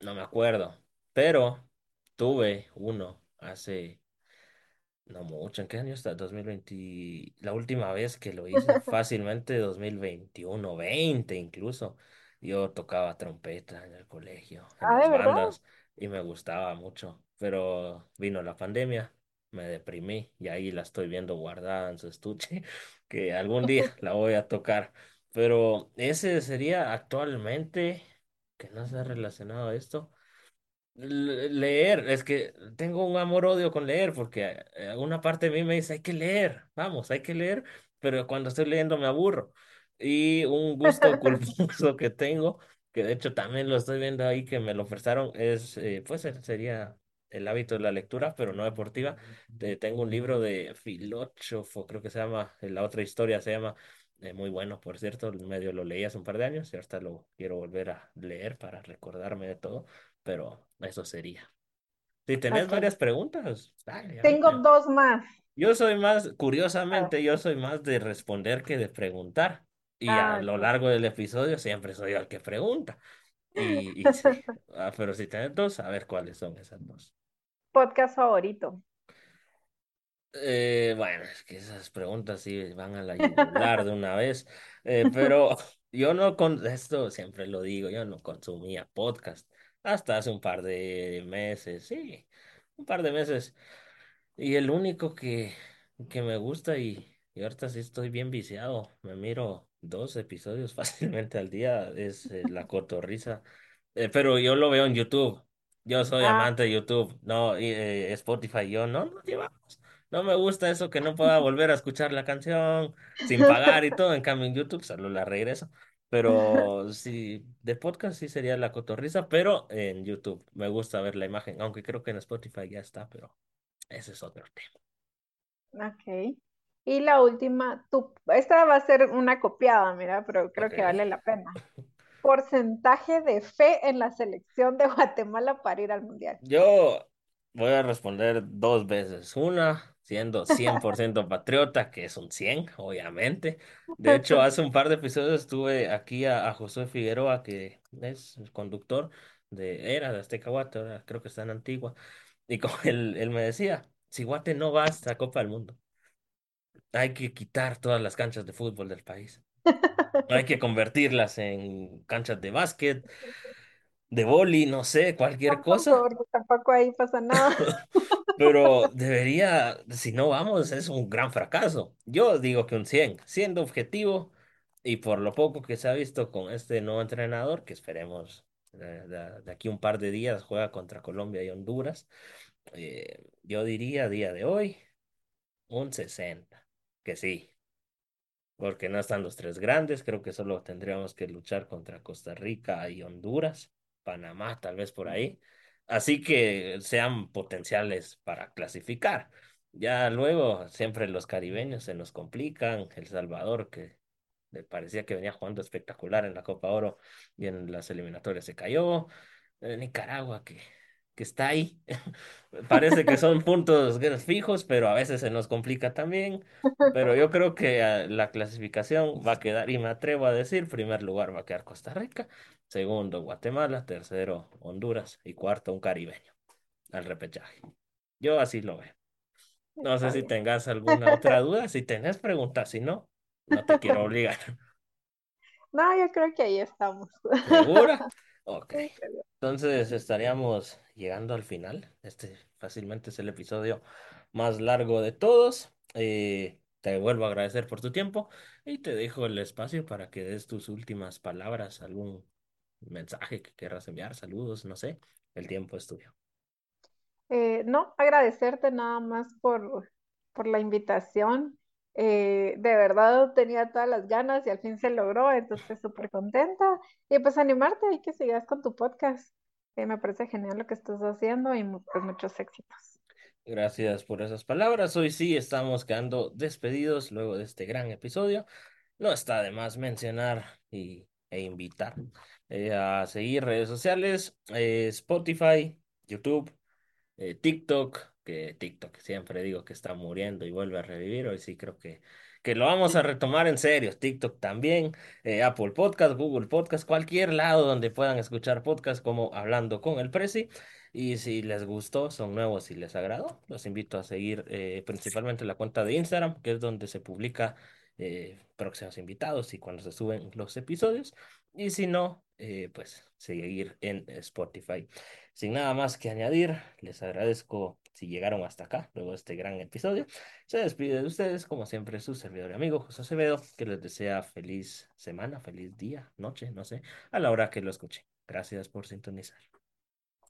[SPEAKER 1] no me acuerdo, pero tuve uno hace no mucho. ¿En qué año está? 2020. La última vez que lo hice, fácilmente 2021, 20 incluso. Yo tocaba trompeta en el colegio, en
[SPEAKER 2] Ah,
[SPEAKER 1] las bandas, y me gustaba mucho. Pero vino la pandemia, me deprimí, y ahí la estoy viendo guardada en su estuche, que algún día la voy a tocar. Pero ese sería actualmente, que no se ha relacionado a esto. Le- Leer, es que tengo un amor-odio con leer, porque eh, una parte de mí me dice, hay que leer, vamos, hay que leer, pero cuando estoy leyendo me aburro. Y un gusto culposo que tengo, que de hecho también lo estoy viendo ahí, que me lo prestaron, es, eh, pues sería el hábito de la lectura, pero no deportiva. Eh, tengo un libro de filósofo, creo que se llama, eh, la otra historia se llama, eh, muy bueno, por cierto, medio lo leí hace un par de años y ahorita lo quiero volver a leer para recordarme de todo pero eso sería. Si tenés
[SPEAKER 2] Ok.
[SPEAKER 1] varias preguntas, dale,
[SPEAKER 2] Tengo
[SPEAKER 1] ahorita.
[SPEAKER 2] dos más.
[SPEAKER 1] Yo soy más,
[SPEAKER 2] Ah,
[SPEAKER 1] curiosamente, yo soy más de responder que de preguntar. Y a
[SPEAKER 2] ah,
[SPEAKER 1] lo
[SPEAKER 2] ok.
[SPEAKER 1] largo del episodio siempre soy el que pregunta. Y, y sí, Ah, pero si tenés dos, a ver cuáles son esas dos.
[SPEAKER 2] Podcast favorito.
[SPEAKER 1] Eh, bueno, es que esas preguntas sí van a la yugular de una vez, Eh, pero yo no con esto siempre lo digo, yo no consumía podcast hasta hace un par de meses, sí, un par de meses. Y el único que, que me gusta y, y ahorita sí estoy bien viciado, me miro dos episodios fácilmente al día, es eh, La Cotorrisa, Eh, pero yo lo veo en YouTube, yo soy
[SPEAKER 2] Ah,
[SPEAKER 1] amante de YouTube, no, eh, Spotify, yo no, no llevamos. No me gusta eso que no pueda volver a escuchar la canción sin pagar y todo. En cambio, en YouTube solo la regreso. Pero sí, de podcast sí sería la cotorriza, pero en YouTube me gusta ver la imagen, aunque creo que en Spotify ya está, pero ese es otro tema.
[SPEAKER 2] Ok. Y la última, tú, esta va a ser una copiada, mira, pero creo que vale la pena. Porcentaje de fe en la selección de Guatemala para ir al Mundial.
[SPEAKER 1] Yo voy a responder dos veces. Una, siendo 100% patriota, que es un 100 obviamente. De hecho, hace un par de episodios estuve aquí a, a Josué Figueroa, que es el conductor de, era de Azteca Guate, ahora creo que está en Antigua. Y como él, él me decía, si Guate no va a esta Copa del Mundo, hay que quitar todas las canchas de fútbol del país. Hay que convertirlas en canchas de básquet, de vóley, no sé, cualquier
[SPEAKER 2] Tampoco,
[SPEAKER 1] cosa
[SPEAKER 2] porque tampoco ahí pasa nada.
[SPEAKER 1] Pero debería, si no vamos, es un gran fracaso. Yo digo que un 100 siendo objetivo y por lo poco que se ha visto con este nuevo entrenador, que esperemos de, de- de aquí un par de días juega contra Colombia y Honduras, eh, yo diría a día de hoy un 60 que sí, porque no están los tres grandes, creo que solo tendríamos que luchar contra Costa Rica y Honduras, Panamá tal vez por ahí, así que sean potenciales para clasificar. Ya luego siempre los caribeños se nos complican, El Salvador que me parecía que venía jugando espectacular en la Copa Oro y en las eliminatorias se cayó, eh, Nicaragua que, que está ahí. Parece que son puntos fijos, pero a veces se nos complica también. Pero yo creo que ah, la clasificación va a quedar, y me atrevo a decir, primer lugar va a quedar Costa Rica, segundo Guatemala, tercero Honduras y cuarto un caribeño al repechaje. Yo así lo veo. No sé si tengas alguna otra duda, si tenés preguntas, si no, no te quiero obligar.
[SPEAKER 2] No, yo creo que ahí estamos.
[SPEAKER 1] ¿Segura? Ok. Entonces estaríamos llegando al final. Este fácilmente es el episodio más largo de todos. Eh, te vuelvo a agradecer por tu tiempo y te dejo el espacio para que des tus últimas palabras, algún mensaje que querrás enviar, saludos, no sé. El tiempo es tuyo.
[SPEAKER 2] Eh, no, agradecerte nada más por, por la invitación. Eh, de verdad tenía todas las ganas y al fin se logró, entonces súper contenta. Y pues animarte y que sigas con tu podcast. Eh, me parece genial lo que estás haciendo y pues muchos éxitos.
[SPEAKER 1] Gracias por esas palabras. Hoy sí estamos quedando despedidos luego de este gran episodio. No está de más mencionar y, e invitar eh, a seguir redes sociales, Spotify, YouTube TikTok, que TikTok siempre digo que está muriendo y vuelve a revivir, hoy sí creo que, que lo vamos a retomar en serio, TikTok también, eh, Apple Podcast, Google Podcast, cualquier lado donde puedan escuchar podcast como Hablando con el Prezi. Y si les gustó, son nuevos y les agradó, los invito a seguir eh, principalmente la cuenta de Instagram, que es donde se publica eh, próximos invitados y cuando se suben los episodios. Y si no, eh, pues seguir en Spotify. Sin nada más que añadir, les agradezco si llegaron hasta acá, luego de este gran episodio. Se despide de ustedes, como siempre, su servidor y amigo José Acevedo, que les desea feliz semana, feliz día, noche, no sé, a la hora que lo escuchen. Gracias por sintonizar.